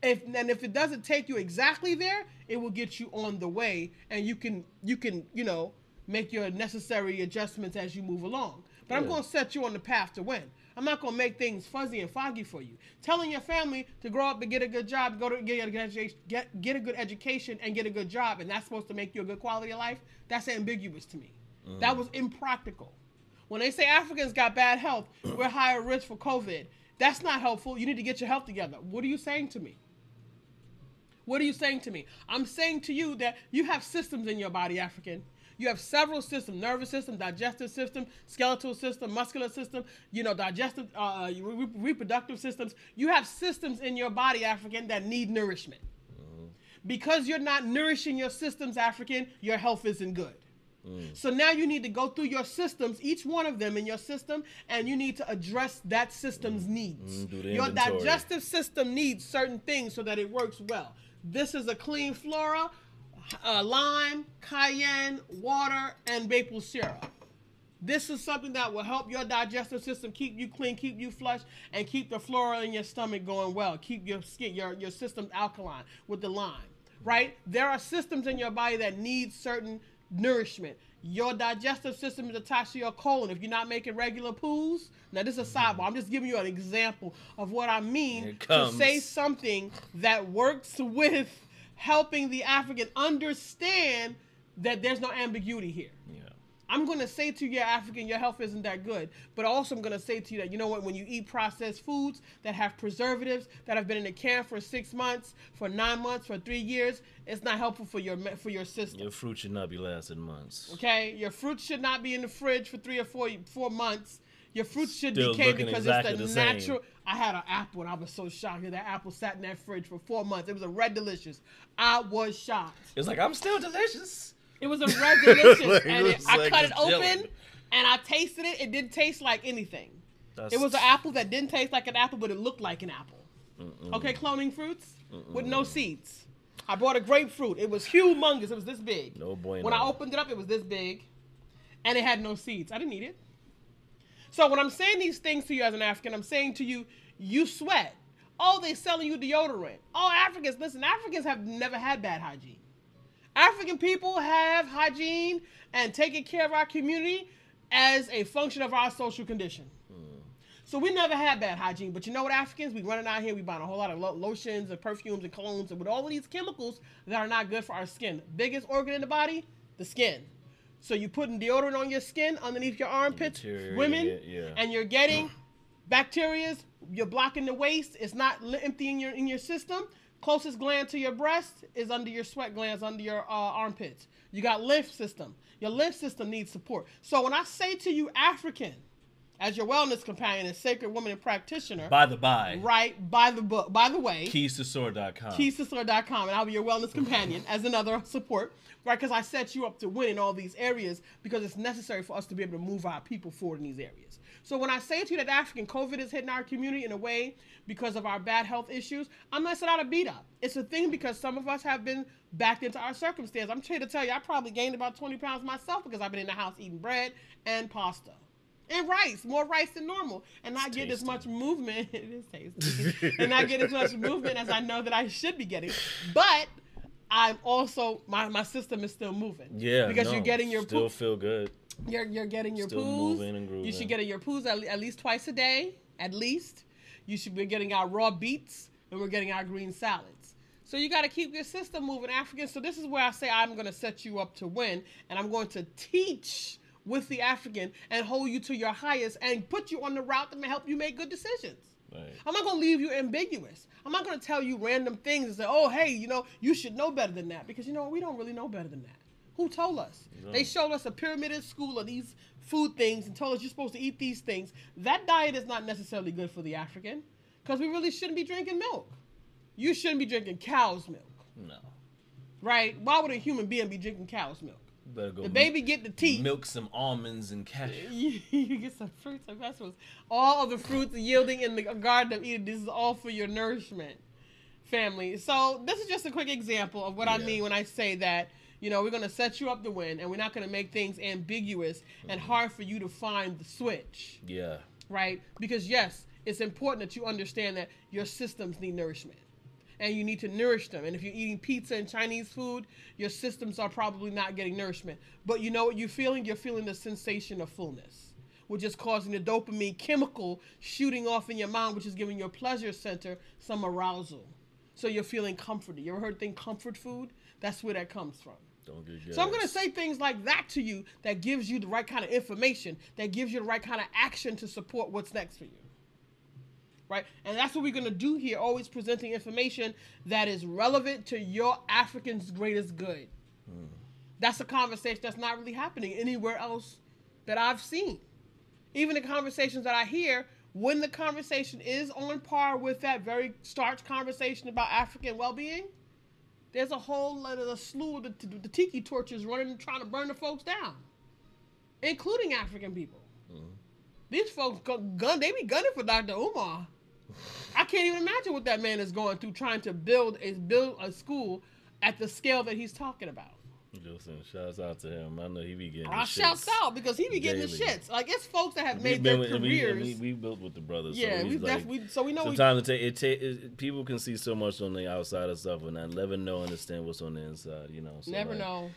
If and if it doesn't take you exactly there, it will get you on the way, and you can you can you know make your necessary adjustments as you move along. But I'm going to set you on the path to win. I'm not going to make things fuzzy and foggy for you. Telling your family to grow up and get a good job, go to get a good education, get, get a good education and get a good job, and that's supposed to make you a good quality of life, that's ambiguous to me. Mm. That was impractical. When they say Africans got bad health, we're higher risk for COVID. That's not helpful. You need to get your health together. What are you saying to me? What are you saying to me? I'm saying to you that you have systems in your body, African. You have several systems: nervous system, digestive system, skeletal system, muscular system. You know, digestive, uh, re- reproductive systems. You have systems in your body, African, that need nourishment. Because you're not nourishing your systems, African, your health isn't good. So now you need to go through your systems, each one of them in your system, and you need to address that system's needs. Mm, your digestive system needs certain things so that it works well. This is a clean flora, uh, lime, cayenne, water, and maple syrup. This is something that will help your digestive system keep you clean, keep you flush, and keep the flora in your stomach going well. Keep your skin, your, your system alkaline with the lime, right? There are systems in your body that need certain nourishment. Your digestive system is attached to your colon. If you're not making regular poos, now this is a sidebar. I'm just giving you an example of what I mean to say something that works with helping the African understand that there's no ambiguity here. Yeah. I'm going to say to you, African, your health isn't that good. But also, I'm going to say to you that, you know what, when you eat processed foods that have preservatives, that have been in a can for six months, for nine months, for three years, it's not helpful for your for your system. Your fruit should not be lasting months. Okay, your fruit should not be in the fridge for three or four four months. Your fruit should Still decay because exactly it's the the, same. natural. I had an apple and I was so shocked that that apple sat in that fridge for four months. It was a red delicious. I was shocked. It's like I'm still delicious. It was a red delicious, Like, and it, I like cut it it's open and I tasted it. It didn't taste like anything. That's, It was an apple that didn't taste like an apple, but it looked like an apple. Okay, cloning fruits with no seeds. I bought a grapefruit. It was humongous. It was this big. No bueno. When I opened it up, it was this big, and it had no seeds. I didn't eat it. So when I'm saying these things to you as an African, I'm saying to you, you sweat. Oh, they selling you deodorant. Oh, Africans, listen, Africans have never had bad hygiene. African people have hygiene and taking care of our community as a function of our social condition. Hmm. So we never had bad hygiene, but you know what, Africans? We running out here, we buying a whole lot of lo- lotions and perfumes and colognes and with all of these chemicals that are not good for our skin. Biggest organ in the body, the skin. So you putting deodorant on your skin underneath your armpits, women, yeah. and you're getting bacterias. You're blocking the waste. It's not emptying your in your system. Closest gland to your breast is under your sweat glands, under your uh, armpits. You got lymph system. Your lymph system needs support. So when I say to you, African, as your wellness companion and sacred woman and practitioner, By the by, right by the book, by the way, keys to soar.com. keystosoar.com, and I'll be your wellness companion as another support, right? Because I set you up to win in all these areas because it's necessary for us to be able to move our people forward in these areas. So when I say to you that African COVID is hitting our community in a way because of our bad health issues, I'm not saying out of beat up. It's a thing because some of us have been backed into our circumstance. I'm here to tell you, I probably gained about 20 pounds myself because I've been in the house eating bread and pasta. And rice, more rice than normal, and not get as much movement. it is tasty, and not get as much movement as I know that I should be getting. But I'm also my my system is still moving. yeah, because no, you're getting your still poop, feel good. You're you're getting your still poos. moving and You should get in your poos at, at least twice a day, at least. You should be getting our raw beets, and we're getting our green salads. So you got to keep your system moving, African. So this is where I say I'm going to set you up to win, and I'm going to teach with the African and hold you to your highest and put you on the route that may help you make good decisions. Right. I'm not gonna leave you ambiguous. I'm not gonna tell you random things and say, "Oh, hey, you know, you should know better than that," because you know we don't really know better than that. Who told us? They showed us a pyramid in school of these food things and told us you're supposed to eat these things. That diet is not necessarily good for the African, because we really shouldn't be drinking milk. You shouldn't be drinking cow's milk, No. right? Why would a human being be drinking cow's milk? Better go The baby get the teeth. milk some almonds and cashew. you, you get some fruits and vegetables. All of the fruits yielding in the garden of Eden. This is all for your nourishment, family. So this is just a quick example of what I mean when I say that. You know, we're gonna set you up to win, and we're not gonna make things ambiguous and hard for you to find the switch, Yeah. right? Because yes, it's important that you understand that your systems need nourishment, and you need to nourish them. And if you're eating pizza and Chinese food, your systems are probably not getting nourishment. But you know what you're feeling? You're feeling the sensation of fullness, which is causing the dopamine chemical shooting off in your mind, which is giving your pleasure center some arousal. So you're feeling comforted. You ever heard the thing comfort food? That's where that comes from. Don't get gas. So I'm gonna say things like that to you that gives you the right kind of information, that gives you the right kind of action to support what's next for you. Right? And that's what we're gonna do here, always presenting information that is relevant to your African's greatest good. Hmm. That's a conversation that's not really happening anywhere else that I've seen. Even the conversations that I hear, when the conversation is on par with that very starch conversation about African well-being, there's a whole lot of a slew of the, the tiki torches running, trying to burn the folks down, including African people. Mm-hmm. These folks gun, they be gunning for Dr. Umar. I can't even imagine what that man is going through trying to build a build a school at the scale that he's talking about. Listen, shouts out to him. I know he be getting. I the shout out because he be getting the daily. shits. Like it's folks that have We've made their with- careers. We, we built with the brothers. yeah, so like, definitely. So we know we, Sometimes it, ta- it, it people can see so much on the outside of stuff and not never know understand what's on the inside. You know, so never like, know.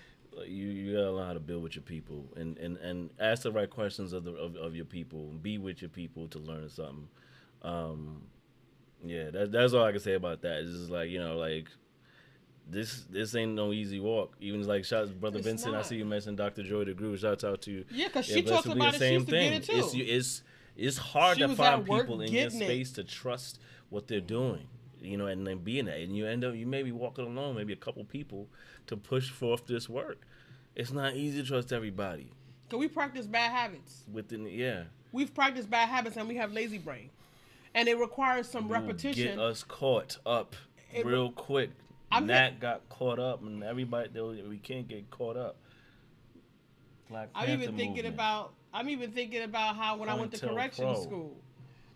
you you gotta learn how to build with your people and and and ask the right questions of the of, of your people. Be with your people to learn something. Um, yeah, that, that's all I can say about that. It's just like you know, like this this ain't no easy walk. Even like shout brother It's Vincent, I see you mentioned Dr. Joy DeGruy. Shouts out to you. Yeah, 'cause Yeah, she talks about the same used to get thing. it, It's it's it's hard She to find people in your it. space to trust what they're doing. You know, and then being that, and you end up you may be walking alone, maybe a couple people to push forth this work. It's not easy to trust everybody Cause we practice bad habits. within. Yeah, We've practiced bad habits and we have lazy brain, and it requires some repetition. Get us caught up It- real quick. I'm Nat got caught up, and everybody they- we can't get caught up. Black I'm even thinking movement. about I'm even thinking about how when I went to correctional Pro. school,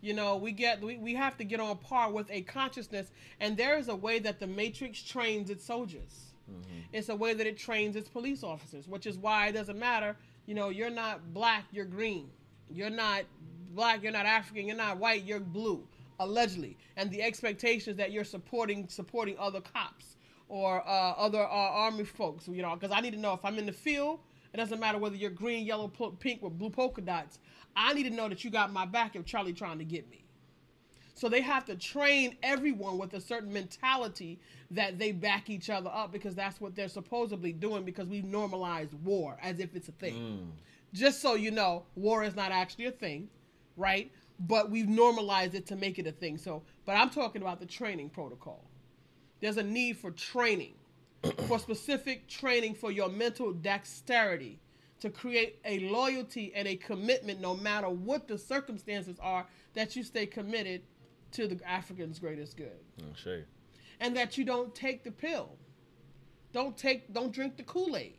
you know, we get we, we have to get on par with a consciousness, and there is a way that the Matrix trains its soldiers. Mm-hmm. It's a way that it trains its police officers, which is why it doesn't matter. You know, you're not black, you're green. You're not black, you're not African, you're not white, you're blue, allegedly. And the expectations that you're supporting supporting other cops or uh, other uh, army folks, you know, because I need to know if I'm in the field. It doesn't matter whether you're green, yellow, pink with blue polka dots. I need to know that you got my back if Charlie trying to get me. So they have to train everyone with a certain mentality that they back each other up because that's what they're supposedly doing because we've normalized war as if it's a thing. Just so you know, war is not actually a thing, right? But we've normalized it to make it a thing. So, but I'm talking about the training protocol. There's a need for training, for specific training for your mental dexterity to create a loyalty and a commitment no matter what the circumstances are that you stay committed to the African's greatest good mm, shit. and that you don't take the pill. Don't take don't drink the Kool-Aid.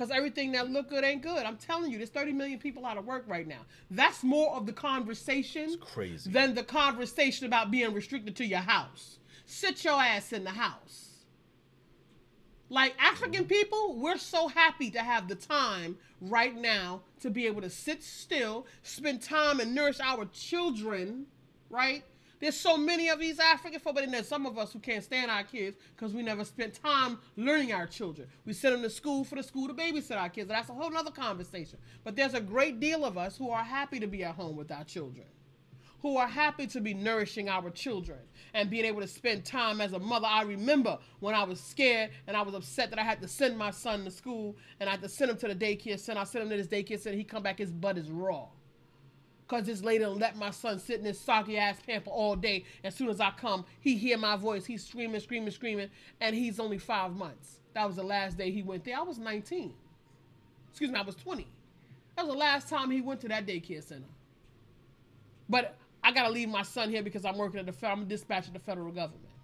Cause everything that look good ain't good. I'm telling you, there's 30 million people out of work right now. That's more of the conversation crazy. than the conversation about being restricted to your house. Sit your ass in the house. Like African people, we're so happy to have the time right now to be able to sit still, spend time and nourish our children, right? There's so many of these African folk, but then there's some of us who can't stand our kids because we never spent time learning our children. We send them to school for the school to babysit our kids. That's a whole nother conversation. But there's a great deal of us who are happy to be at home with our children who are happy to be nourishing our children and being able to spend time as a mother. I remember when I was scared and I was upset that I had to send my son to school and I had to send him to the daycare center. I sent him to this daycare center. He come back, his butt is raw. Cause this lady let my son sit in this soggy ass pamper all day. As soon as I come, he hear my voice. He's screaming, screaming, screaming, and he's only five months. That was the last day he went there. I was 19. Excuse me, I was 20. That was the last time he went to that daycare center. But I gotta leave my son here because I'm working at the I'm a the federal government.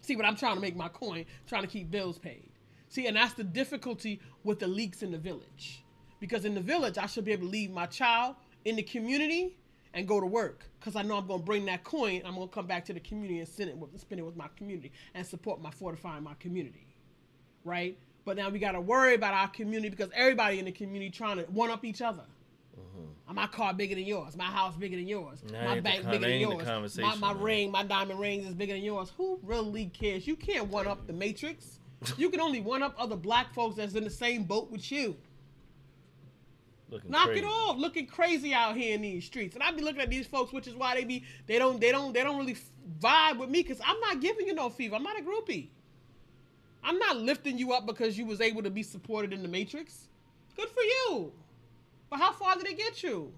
See, but I'm trying to make my coin, trying to keep bills paid. See, and that's the difficulty with the leaks in the village. Because in the village, I should be able to leave my child in the community and go to work. Because I know I'm gonna bring that coin, I'm gonna come back to the community and spend it with, spend it with my community and support my fortifying my community. Right? But now we gotta worry about our community because everybody in the community trying to one up each other. My car bigger than yours. My house bigger than yours. That my bank con- bigger than yours. My, my ring, my diamond rings is bigger than yours. Who really cares? You can't one up the matrix. You can only one up other black folks that's in the same boat with you. Looking Knock crazy. it off. Looking crazy out here in these streets. And I be looking at these folks, which is why they be they don't they don't they don't really vibe with me because I'm not giving you no fever. I'm not a groupie. I'm not lifting you up because you was able to be supported in the matrix. Good for you. But how far did it get you?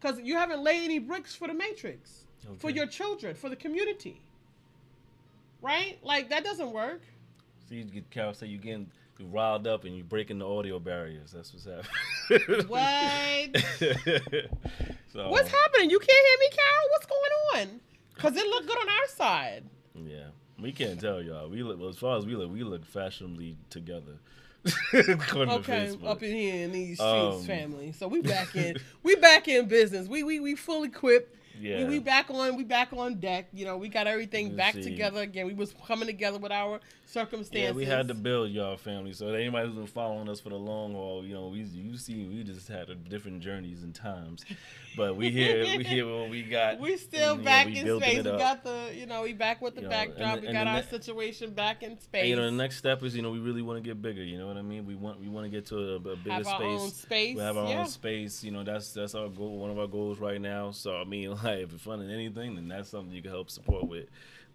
Because you haven't laid any bricks for the matrix, for your children, for the community. Right? Like that doesn't work. See, you get Carol say you getting you riled up and you're breaking the audio barriers. That's what's happening. What? so, What's happening? You can't hear me, Carol? What's going on? Because it looked good on our side. Yeah, we can't tell y'all. We look well, as far as we look. We look fashionably together. Okay, up in here in these streets, Um, family. So we back in, we back in business. We we we full equipped. Yeah. We, we back on, we back on deck. You know, we got everything back see. together again. We was coming together with our circumstances. Yeah, we had to build y'all family. So anybody who's been following us for the long haul, you know, we you see we just had a different journeys and times, but we here we here what we got. We still and, you know, back we in space. We got the, you know, we back with the You backdrop. the- we got our ne- situation back in space. And, you know, the next step is you know we really want to get bigger. You know what I mean? We want we want to get to a, a bigger Have our space. own space, We have our yeah. own space. You know that's that's our goal. One of our goals right now. So I mean, like if you're funding anything, then that's something you can help support with.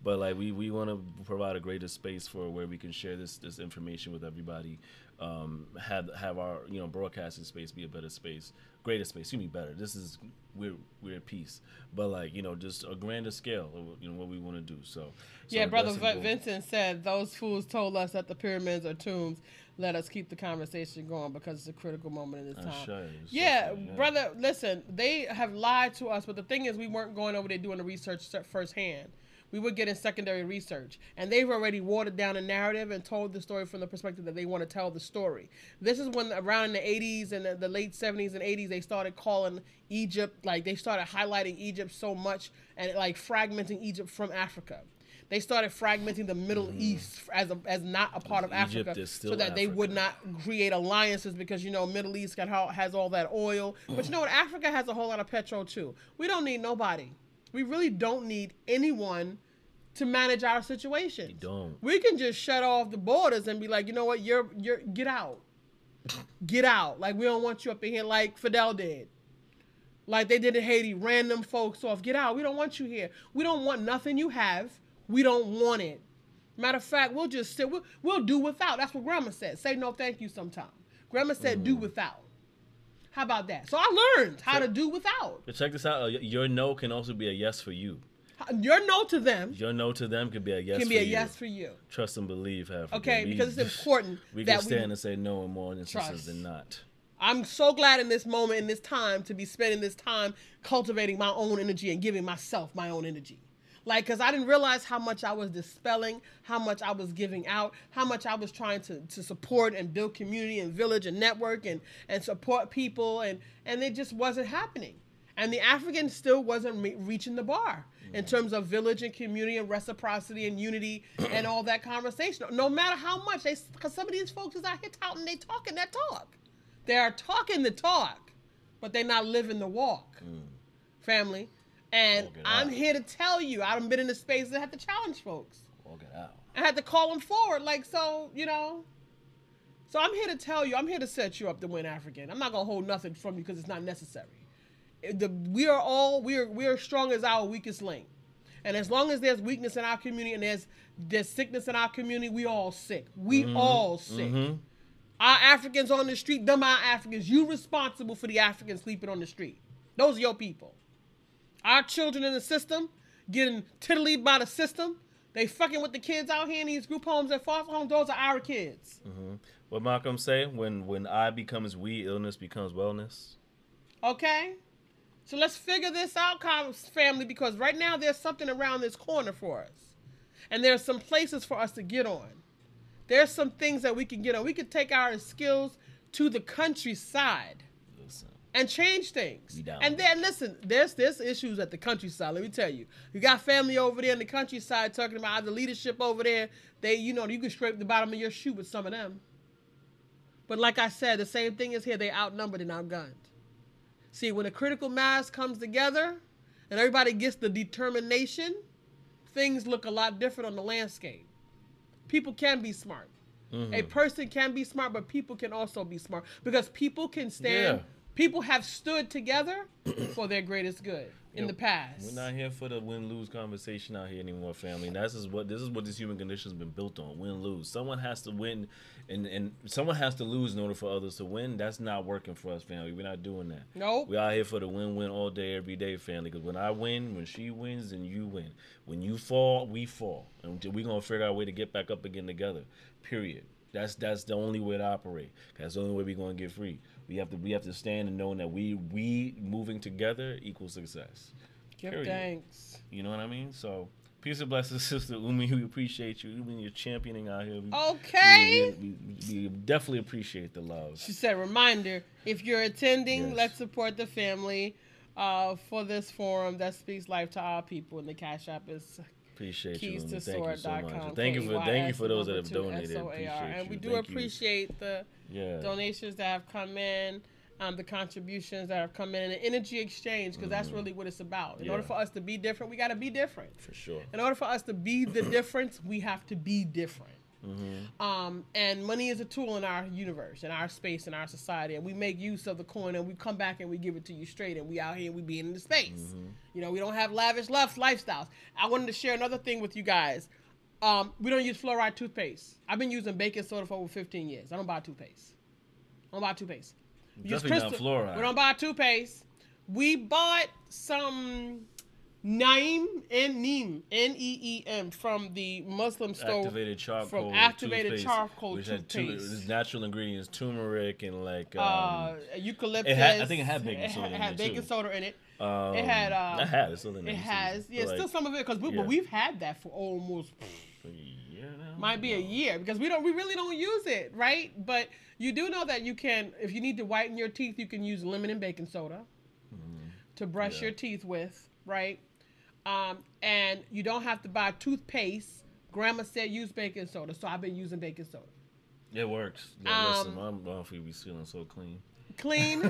But like we, we want to provide a greater space for where we can share this this information with everybody. Um, have have our you know broadcasting space be a better space, greater space. Excuse me, better. This is we're we're at peace, but like you know just a grander scale. Of, you know what we want to do. So, so Yeah, brother V- Vincent said those fools told us that the pyramids are tombs. Let us keep the conversation going because it's a critical moment in this time. sure, Yeah, yeah. brother, listen, they have lied to us, but the thing is, we weren't going over there doing the research firsthand. We were getting secondary research, and they've already watered down the narrative and told the story from the perspective that they want to tell the story. This is when, around in the 80s and the, the late 70s and 80s, they started calling Egypt, like, they started highlighting Egypt so much and, like, fragmenting Egypt from Africa. They started fragmenting the Middle East as a, as not a part of. Egypt Africa, so that they would not create alliances because you know Middle East got has all that oil. But you know what? Africa has a whole lot of petrol too. We don't need nobody. We really don't need anyone to manage our situation. We don't. We can just shut off the borders and be like, you know what? You're you're get out, get out. Like we don't want you up in here like Fidel did. Like they did in Haiti, random folks off. Get out. We don't want you here. We don't want nothing you have. We don't want it. Matter of fact, we'll just sit. We'll, we'll do without. That's what Grandma said. Say no, thank you. Sometime. Grandma said, do without. How about that? So I learned how to do without. Check this out. uh, Your no can also be a yes for you. Your no to them Your no to them could be a yes can be a you. yes for you. Trust and believe, have Okay, because it's important We can we- stand and say no in more instances Trust. than not. I'm so glad in this moment, in this time, to be spending this time cultivating my own energy and giving myself my own energy. Like, because I didn't realize how much I was dispelling, how much I was giving out, how much I was trying to, to support and build community and village and network and, and support people. And, and it just wasn't happening. And the African still wasn't re- reaching the bar in terms of village and community and reciprocity and unity and all that conversation. No matter how much they, because some of these folks is out here touting, they talking that talk. They are talking the talk, but they're not living the walk. Family. And I'm out. here to tell you, I've been in the space that had to challenge folks. Walk it out. I had to call them forward. Like, so, you know. So I'm here to tell you, I'm here to set you up to win African. I'm not gonna hold nothing from you because it's not necessary. The, we are all we are we are strong as our weakest link. And as long as there's weakness in our community and there's there's sickness in our community, we all sick. We mm-hmm. all mm-hmm. sick. Our Africans on the street, them our Africans. You responsible for the Africans sleeping on the street. Those are your people. Our children in the system getting tiddly by the system. They fucking with the kids out here in these group homes and foster homes. Those are our kids. Mm-hmm. What Malcolm say? When when I becomes we, illness becomes wellness. Okay? So let's figure this out, family, because right now there's something around this corner for us. And there's some places for us to get on. There's some things that we can get on. We can take our skills to the countryside Listen, and change things. And then listen, there's there's issues at the countryside. Let me tell you, you got family over there in the countryside talking about the leadership over there. They, you know, you can scrape the bottom of your shoe with some of them. But like I said, the same thing is here. They outnumbered and outgunned. See, when a critical mass comes together and everybody gets the determination, things look a lot different on the landscape. People can be smart. A mm-hmm. person can be smart, but people can also be smart because people can stand. Yeah. People have stood together for their greatest good in the past. We're not here for the win lose conversation out here anymore, family. And this is what this is what this human condition has been built on. Win lose. Someone has to win, and and someone has to lose in order for others to win. That's not working for us, family. We're not doing that. Nope. We out here for the win win all day, every day, family. Because when I win, when she wins, and you win. When you fall, we fall, and we're gonna figure out a way to get back up again together. Period. That's that's the only way to operate. That's the only way we're gonna get free. We have to we have to stand and knowing that we we moving together equals success. Give Period. thanks. You know what I mean? So peace and blessings, sister Umi. We appreciate you. Umi, you're championing out here. We, Okay. We, we, we definitely appreciate the love. She said, reminder if you're attending, Yes. let's support the family uh, for this forum that speaks life to our people. And the Cash App is Appreciate keys Umi. to Thank you so much. Thank you for thank you for those that have donated. Appreciate And you. we do Thank you. appreciate the Yeah. donations that have come in, um, the contributions that have come in, and the energy exchange, because that's really what it's about. In order Mm-hmm. For us to be different, we got to be different. For sure. In order for us to be the difference, we have to be different. Um, and money is a tool in our universe, in our space, in our society, and we make use of the coin, and we come back and we give it to you straight, and we out here, and we be in the space. You know, we don't have lavish left lifestyles. I wanted to share another thing with you guys. Um, we don't use fluoride toothpaste. I've been using baking soda for over 15 years. I don't buy toothpaste. I don't buy toothpaste. We use Definitely not fluoride. We don't buy toothpaste. We bought some Naim and Neem N E E M from the Muslim store. activated charcoal. from activated toothpaste, charcoal which had two toothpaste. natural ingredients, turmeric and like um, uh, eucalyptus. it had- I think it had baking It soda in had it, baking too. soda in it. Um, it had, uh, I had it still in. It has, yeah, But, still some of it because we, yeah. but we've had that for almost a year now. might be a year because we don't we really don't use it, right? But you do know that you can if you need to whiten your teeth, you can use lemon and baking soda to brush Mm-hmm. Yeah. your teeth with, right? Um, and you don't have to buy toothpaste. Grandma said use baking soda, so I've been using baking soda. It works. Yeah, listen, Um, my mouth be feeling so clean. Clean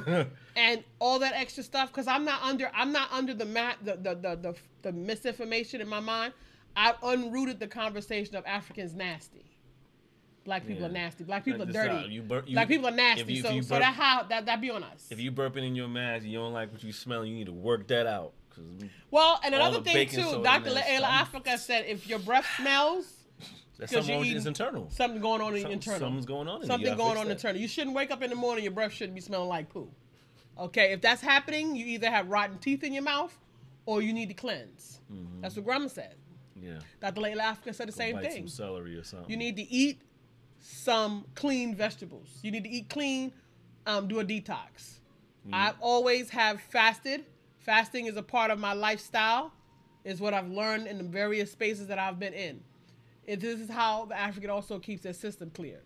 and all that extra stuff because I'm not under I'm not under the mat the the, the the the misinformation in my mind. I've unrooted the conversation of Africans nasty. Black people Yeah. are nasty. Black people Like are dirty. uh, you bur- you- Black people are nasty. you- so you so that how that that be on us. If you burping in your mask, you don't like what you smell, you need to work that out. well, and another thing too, Dr. in there, Llaila some- Afrika said if your breath smells, that's 'Cause something wrong eating internal. something going on in Some- internal. Something's going on. In something going on that. internal. You shouldn't wake up in the morning, your breath shouldn't be smelling like poo. Okay, if that's happening, you either have rotten teeth in your mouth or you need to cleanse. That's what grandma said. Yeah. Dr. Llaila Afrika said the Go same thing. Some celery or something. You need to eat some clean vegetables. You need to eat clean, um, do a detox. I always have fasted. Fasting is a part of my lifestyle, is what I've learned in the various spaces that I've been in. It, this is how the African also keeps their system clear.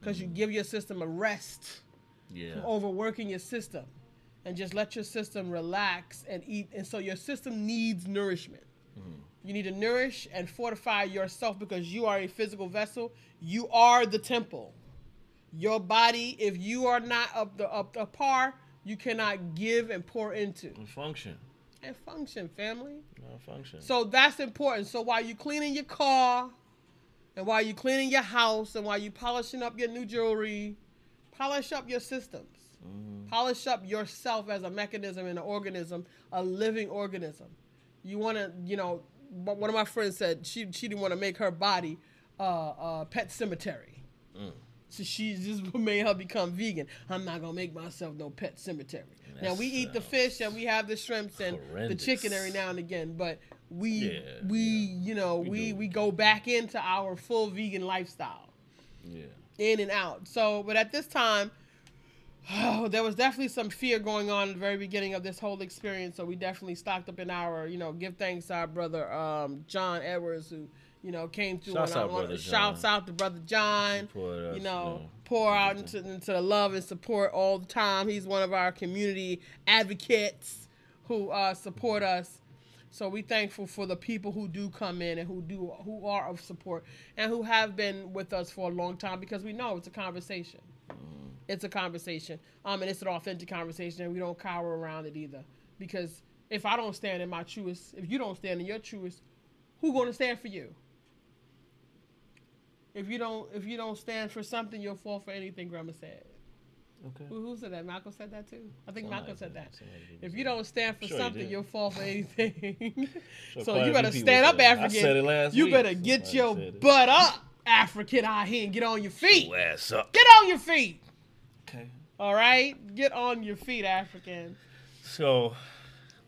Because you mm. give your system a rest Yeah. from overworking your system and just let your system relax and eat. And so your system needs nourishment. Mm-hmm. You need to nourish and fortify yourself because you are a physical vessel. You are the temple. Your body, if you are not up the up the par, you cannot give and pour into And function. and function, family. Not function. So that's important. So while you're cleaning your car, and while you're cleaning your house, and while you're polishing up your new jewelry, polish up your systems. Polish up yourself as a mechanism and an organism, a living organism. You want to, you know, one one of my friends said she she didn't want to make her body uh, a pet cemetery. So she just made her become vegan. I'm not gonna make myself no pet cemetery. now we eat the fish and we have the shrimps and the chicken every now and again, but we Yeah, we yeah. you know We we we go back into our full vegan lifestyle yeah. in and out. So, but at this time, oh, there was definitely some fear going on at the very beginning of this whole experience. So we definitely stocked up in our, you know, give thanks to our brother um, John Edwards, who you know came through. Shouts on out, Brother shouts John. out to brother John. Us, you know, pour out into, into the love and support all the time. He's one of our community advocates who uh, support us. So we thankful for the people who do come in and who do who are of support and who have been with us for a long time because we know it's a conversation. It's a conversation, um, and it's an authentic conversation, and we don't cower around it either. Because if I don't stand in my truest, if you don't stand in your truest, who going to stand for you? If you don't, if you don't stand for something, you'll fall for anything. Grandma said. Okay. Who, who said that? Malcolm said that too. I think Somebody Malcolm said that. If you don't stand for Sure something, you'll fall for anything. Sure, so you better stand up, it. I African. said it last you week. better get Somebody your butt up, African out here, and get on your feet. Your ass up. Get on your feet. Okay. All right, get on your feet, African. So,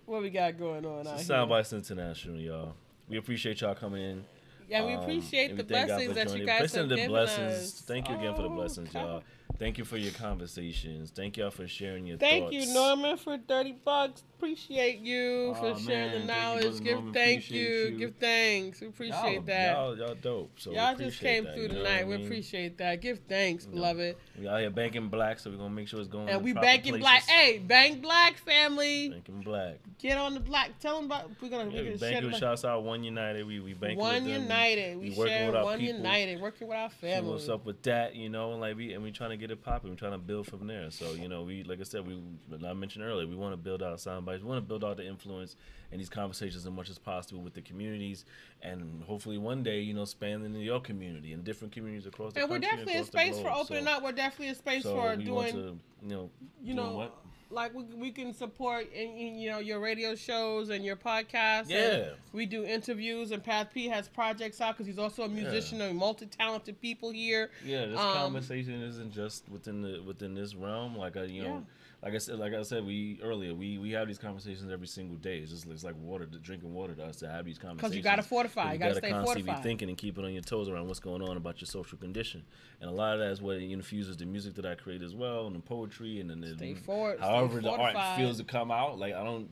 What we got going on? Soundbites International, y'all. We appreciate y'all coming in. Yeah, we Um, appreciate and the we thank God blessings that you guys Listen have to the given blessings. us. Thank you again for the Oh, blessings, God. y'all. Thank you for your conversations. Thank y'all for sharing your thoughts. Thank thoughts. you, Norman, for thirty bucks. Appreciate you for sharing the man. Thank you, knowledge. Give Norman. thank Appreciate you. you. Give thanks. We appreciate y'all, that. Y'all, y'all dope. So Y'all just came that, through you know tonight. We mean? appreciate that. Give thanks, know, beloved. We out here banking black, so we're gonna make sure it's going. And we banking black. Hey, bank black family. banking black. Get on the black. Tell them about. We're gonna. Yeah, we're we share banking. the- Shouts out One United. We we banking One with them. United. We, working share with our One people. United. Working with our See family. what's up with that, you know, and like we and we trying to get get it popping. We're trying to build from there. So you know, we like I said, we like I mentioned earlier, we want to build out sound bites. We want to build out the influence and these conversations as much as possible with the communities, and hopefully one day, you know, span into your community and different communities across the country. And we're definitely a space for opening So- up. We're definitely a space So for doing, to, you know, you know, what? Like we, we can support in, in, you know your radio shows and your podcasts. Yeah. we do interviews, and Pat P has projects out because he's also a musician and multi-talented people here. Yeah, this Um, conversation isn't just within the within this realm. Like I, you know, Yeah. Like I said, like I said, we earlier we we have these conversations every single day. It's just it's like water, drinking water to us to have these conversations. Because you gotta fortify, 'Cause you gotta stay constantly fortified. be thinking and keeping on your toes around what's going on about your social condition. And a lot of that is what infuses the music that I create as well, and the poetry, and then the, Stay for- stay however the art feels to come out. Like I don't,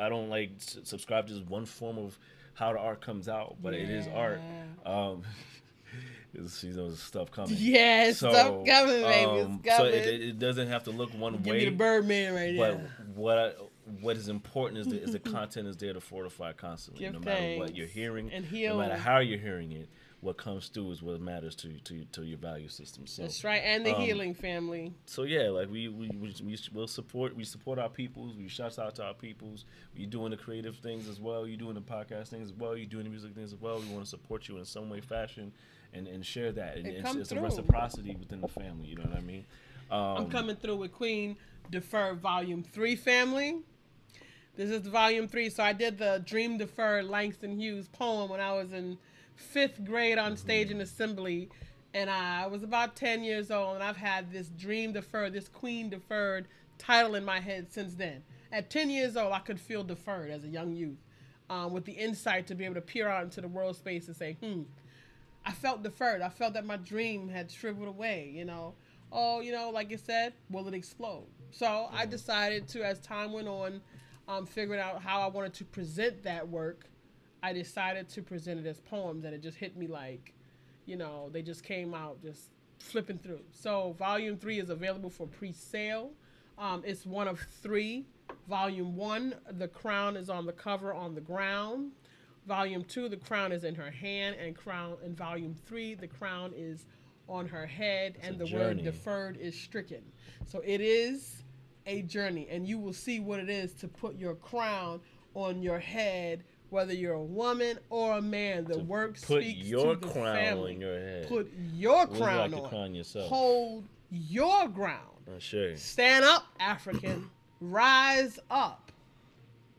I don't like subscribe to just one form of how the art comes out, but it is art. Um, it's, you know, stuff coming. Yes, So, stuff coming, baby. um, it's so it, it doesn't have to look one Give way. me the Birdman right but now. what I, what is important is the, is the content is there to fortify constantly. Give no matter what you're hearing, and no matter how you're hearing it, what comes through is what matters to to, to your value system. So That's right, and the um, healing family. so yeah, like we we we we will support we support our peoples. We shout out to our peoples. We doing the creative things as well. You're doing the podcast things as well. You're doing the music things as well. We want to support you in some way, fashion, and and share that. And, And it's, it's a reciprocity within the family. You know what I mean? Um, I'm coming through with Queen Deferred Volume 3 family. This is Volume 3. So I did the Dream Deferred Langston Hughes poem when I was in fifth grade on stage in assembly. And I was about 10 years old, and I've had this Dream Deferred, this Queen Deferred title in my head since then. At 10 years old, I could feel deferred as a young youth um, with the insight to be able to peer out into the world space and say, hmm, I felt deferred. I felt that my dream had shriveled away, you know. Oh, you know, like you said, will it explode? So I decided to, as time went on, um, figuring out how I wanted to present that work, I decided to present it as poems, and it just hit me like, you know, they just came out just flipping through. So volume three is available for pre-sale. Um, it's one of three. Volume one, the crown is on the cover on the ground. Volume two, the crown is in her hand, and crown in volume three, the crown is on her head, and the journey. word deferred is stricken. So it is a journey, and you will see what it is to put your crown on your head, whether you're a woman or a man. The work put speaks your to the crown family. on your head. Put your What is it crown like to on. crown yourself? Hold your ground. Sure. Stand up, African. Rise up.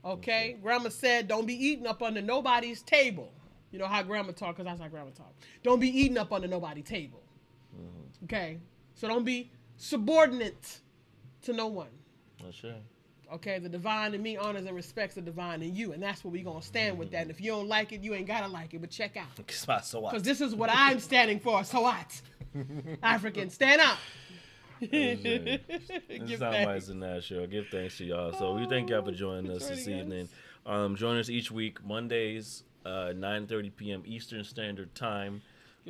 Okay? Grandma said, don't be eating up under nobody's table. You know how grandma talk, because that's how grandma talk. Don't be eating up under nobody's table. Okay? So don't be subordinate to no one. Uh, sure. Okay? The divine in me honors and respects the divine in you. And that's what we're going to stand with that. And if you don't like it, you ain't got to like it. But check out. So? Because this is what I'm standing for. So what? African, stand up. This is Soundbites thanks. in that show. Give thanks to y'all. So we thank y'all for joining us this evening. Um, join us each week Mondays, uh, 9:30 p.m. Eastern Standard Time.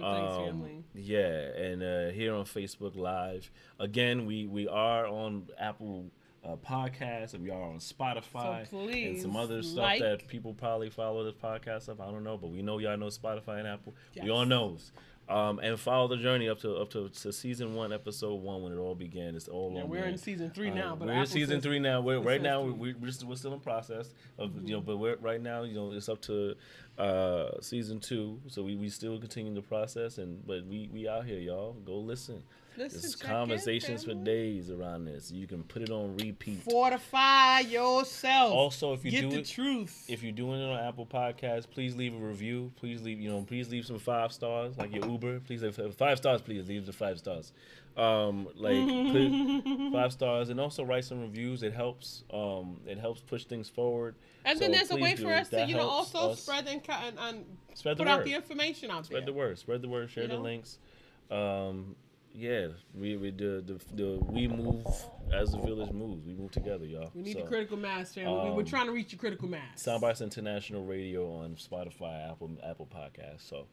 Um, yeah, and uh, here on Facebook Live. Again, we we are on Apple uh, Podcasts and we are on Spotify So and some other stuff like- that people probably follow this podcast of. I don't know, but we know y'all know Spotify and Apple. We all knows. Um, and follow the journey up to up to, to season one, episode one, when it all began. It's all Yeah, on we're there. in season three Uh, now, but we're in season three now. We're right now. three. We, we're, still, we're still in process of you know, but we're right now. You know, it's up to uh, season two, so we, we still continue the process. And but we we out here, y'all. Go listen. Listen, There's conversations for days around this. You can put it on repeat. Fortify yourself. Also, if you get do the it- truth. If you're doing it on Apple Podcasts, please leave a review. Please leave, you know, please leave some five stars, like your Uber. Please leave five stars. Please leave the five stars. Um, like put five stars, and also write some reviews. It helps. Um, it helps push things forward. and So then there's a way for us to, you know, also us spread and, and, and spread the put out the information out Spread there. the word. Spread the word. Share You the know? links. Um, yeah, we we the, the the we move as the village moves. We move together, y'all. We need So, the critical mass, family. we, we're um, trying to reach your critical mass. Soundbites International Radio on Spotify, Apple Apple podcast So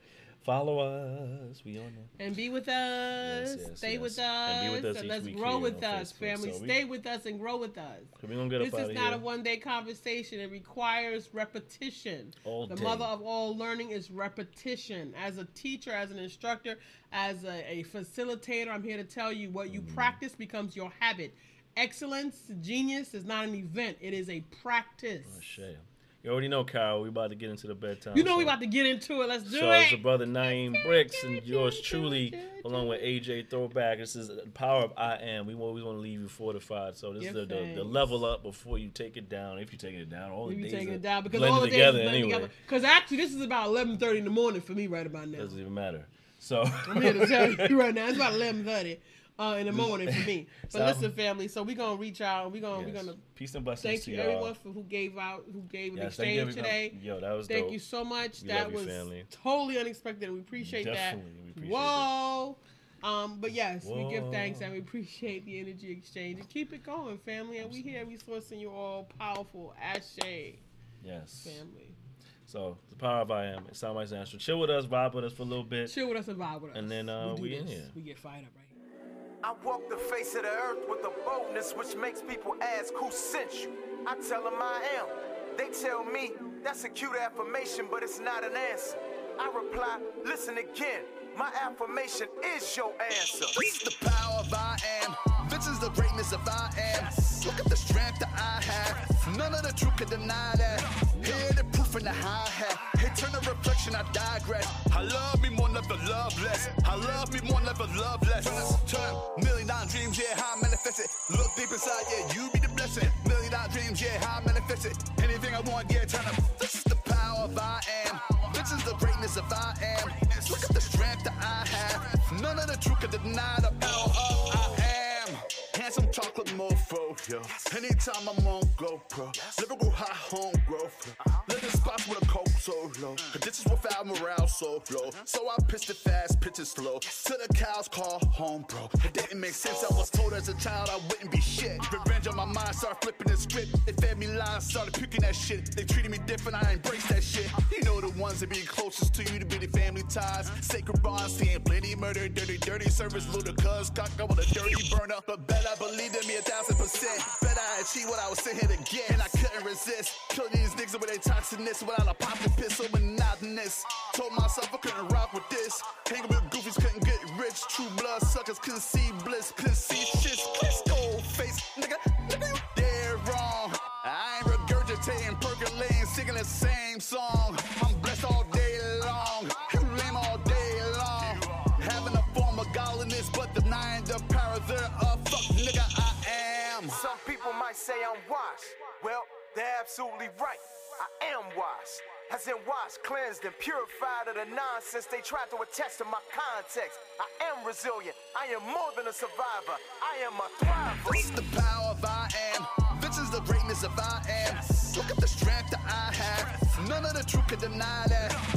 follow us. We on there. and be with us. yes, Stay yes. with us. And be with us and let's grow with us, Facebook. family. So we- Stay with us and grow with us. We This is not here. a one day conversation. It requires repetition. All the day. mother of all learning is repetition. As a teacher, as an instructor, as a, a facilitator. I'm here to tell you what you mm-hmm. practice becomes your habit. Excellence, genius is not an event; it is a practice. Oh, shit. You already know, Kyle. We about to get into the bedtime. You know we show. about to get into it. Let's do So it. So it's the brother Naeem Bricks and yours truly, along with AJ Throwback. This is the power of I am. We always want to leave you fortified. So this is the, the, the level up before you take it down. If you taking it down, all We the days taking are it down because blended all the together anyway. Because actually, this is about 11:30 in the morning for me right about now. Doesn't even matter. So I'm here to tell you right now. It's about 11:30 uh, in the morning for me. But So- listen, family. So we're gonna reach out. We're gonna we Yes. gonna peace and blessings thank to you everyone for who gave out who gave an Yes, you, exchange today. Yo, that was Thank dope. you so much. We that you, was totally unexpected. We appreciate Definitely, we that. appreciate Whoa. Um, but yes, we give thanks and we appreciate the energy exchange and keep it going, family. And we here we sourcing you all powerful Ashe Yes. family. So the power of I am. It sounds like Astro. Chill with us, vibe with us for a little bit. Chill with us and vibe with us. And then, uh, do we in here. We get fired up right. I walk the face of the earth with a boldness which makes people ask who sent you. I tell them I am. They tell me that's a cute affirmation, but it's not an answer. I reply, listen again. My affirmation is your answer. This is the power of I am. This is the greatness of I am. Look at the strength that I have. None of the truth can deny that. Hear the in the hi hat. Hey, turn the reflection, I digress. I love me more, never love less. I love me more, never love less. Turn, turn, million dollar dreams, yeah, how I manifest it. Look deep inside, yeah, you be the blessing. Million dollar dreams, yeah, how I manifest it. Anything I want, yeah, turn up. This is the power of I am. This is the greatness of I am. Look at the strength that I have. None of the truth can deny the power of yo. Anytime I'm on GoPro, lyrical high home growth. Uh-huh. Living spots with a coke so low. Mm. This is without morale so low. Mm-hmm. So I pitched it fast, pitches slow. To the cows call home, bro. It didn't make sense. I was told as a child I wouldn't be shit. Uh-huh. Revenge on my mind, started flipping the script. They fed me lies, started picking that shit. They treated me different, I embraced that shit. Uh-huh. You know the ones that be closest to you to be the family ties. Sacred bonds, seeing plenty murder, dirty, dirty service, ludicrous, cock up with a dirty burner. But bet I believed in me a thousand percent. Bet I achieved what I was sitting here to get, and I couldn't resist. Kill these niggas with their toxicness without a popping pistol monotonous. Told myself I couldn't rock with this. Hanging with goofies couldn't get rich. True blood suckers couldn't see bliss, couldn't see shit. Kiss old face, nigga, say I'm washed. Well, they're absolutely right. I am washed. As in washed, cleansed, and purified of the nonsense they tried to attach to my context. I am resilient. I am more than a survivor. I am a thriver. This is the power of I am. This is the greatness of I am. Look at the strength that I have. None of the truth can deny that.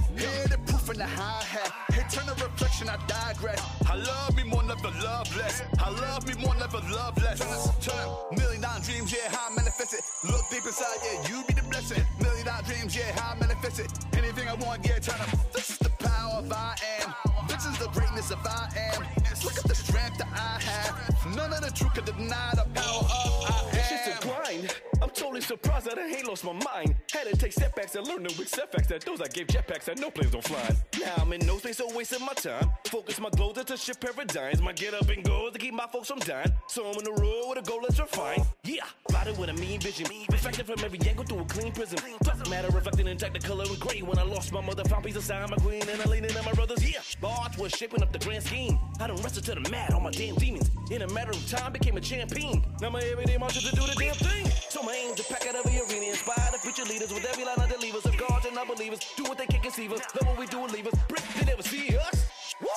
Hear the proof in the hi hat. Hey, turn the reflection, I digress. I love me more, never love less. I love me more, never love less. Turn, turn, million dollar dreams, yeah, how I manifest it. Look deep inside, yeah, you be the blessing. Million dollar dreams, yeah, how I manifest it. Anything I want, yeah, turn up. This is the power of I am. This is the greatness of I am. Look at the strength that I have. None of the truth can deny the power of I It's just a am. Grind. I'm totally surprised that I ain't lost my mind. Had to take setbacks and learn the weak facts that those I gave jetpacks that no planes don't fly. Now I'm in no space, so wasting my time. Focus my glow to shift paradigms. My get up and go to keep my folks from dying. So I'm on the road with a goal that's refined. Yeah, riding with a mean vision. Reflecting from every angle through a clean prism. Doesn't matter reflecting in the color and gray. When I lost my mother, found peace inside my queen, and I leaned in on my brothers. Yeah, Bart was shaping up the grand scheme. I done wrestled to the mat, all my damn demons. In a matter of time, became a champion. Now my everyday mantra to do the damn thing. So my aim to pack out every arena, inspire the future leaders with every line of delivers of gods and unbelievers. Do what they can't conceive us, love what we do and leave us. Brick, they never see us. Woo!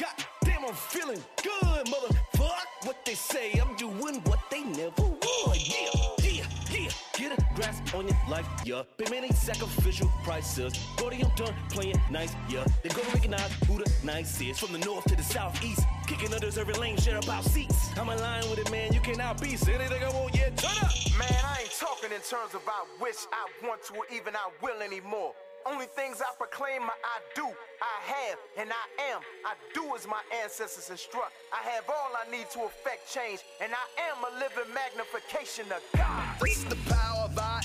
God damn, I'm feeling good, motherfuck. What they say, I'm doing what they never on your life, yeah. Been many sacrificial prices. Brody, I'm done playing nice, yeah. They gonna recognize who the nice is. From the north to the southeast, kicking undeserving lanes, share about seats. I'm aligned with it, man. You cannot be. Say anything I want, yeah. Turn up. Man, I ain't talking in terms of I wish, I want to, or even I will anymore. Only things I proclaim, I I do, I have, and I am. I do as my ancestors instruct. I have all I need to affect change, and I am a living magnification of God. This is the power of I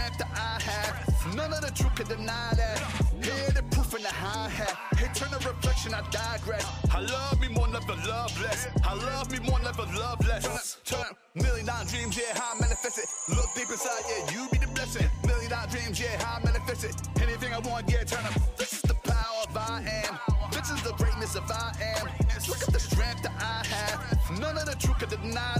The strength that I have. None of the truth can deny that. Hear the proof in the hi hat. Hey, turn the reflection, I digress. I love me more, never love less. I love me more, never love less. Turn up. Million dollar dreams, yeah, how I manifest it. Look deep inside, yeah, you be the blessing. Million dollar dreams, yeah, how I manifest it. Anything I want, yeah, turn up. This is the power of I am. This is the greatness of I am. Look at the strength that I have. None of the truth can deny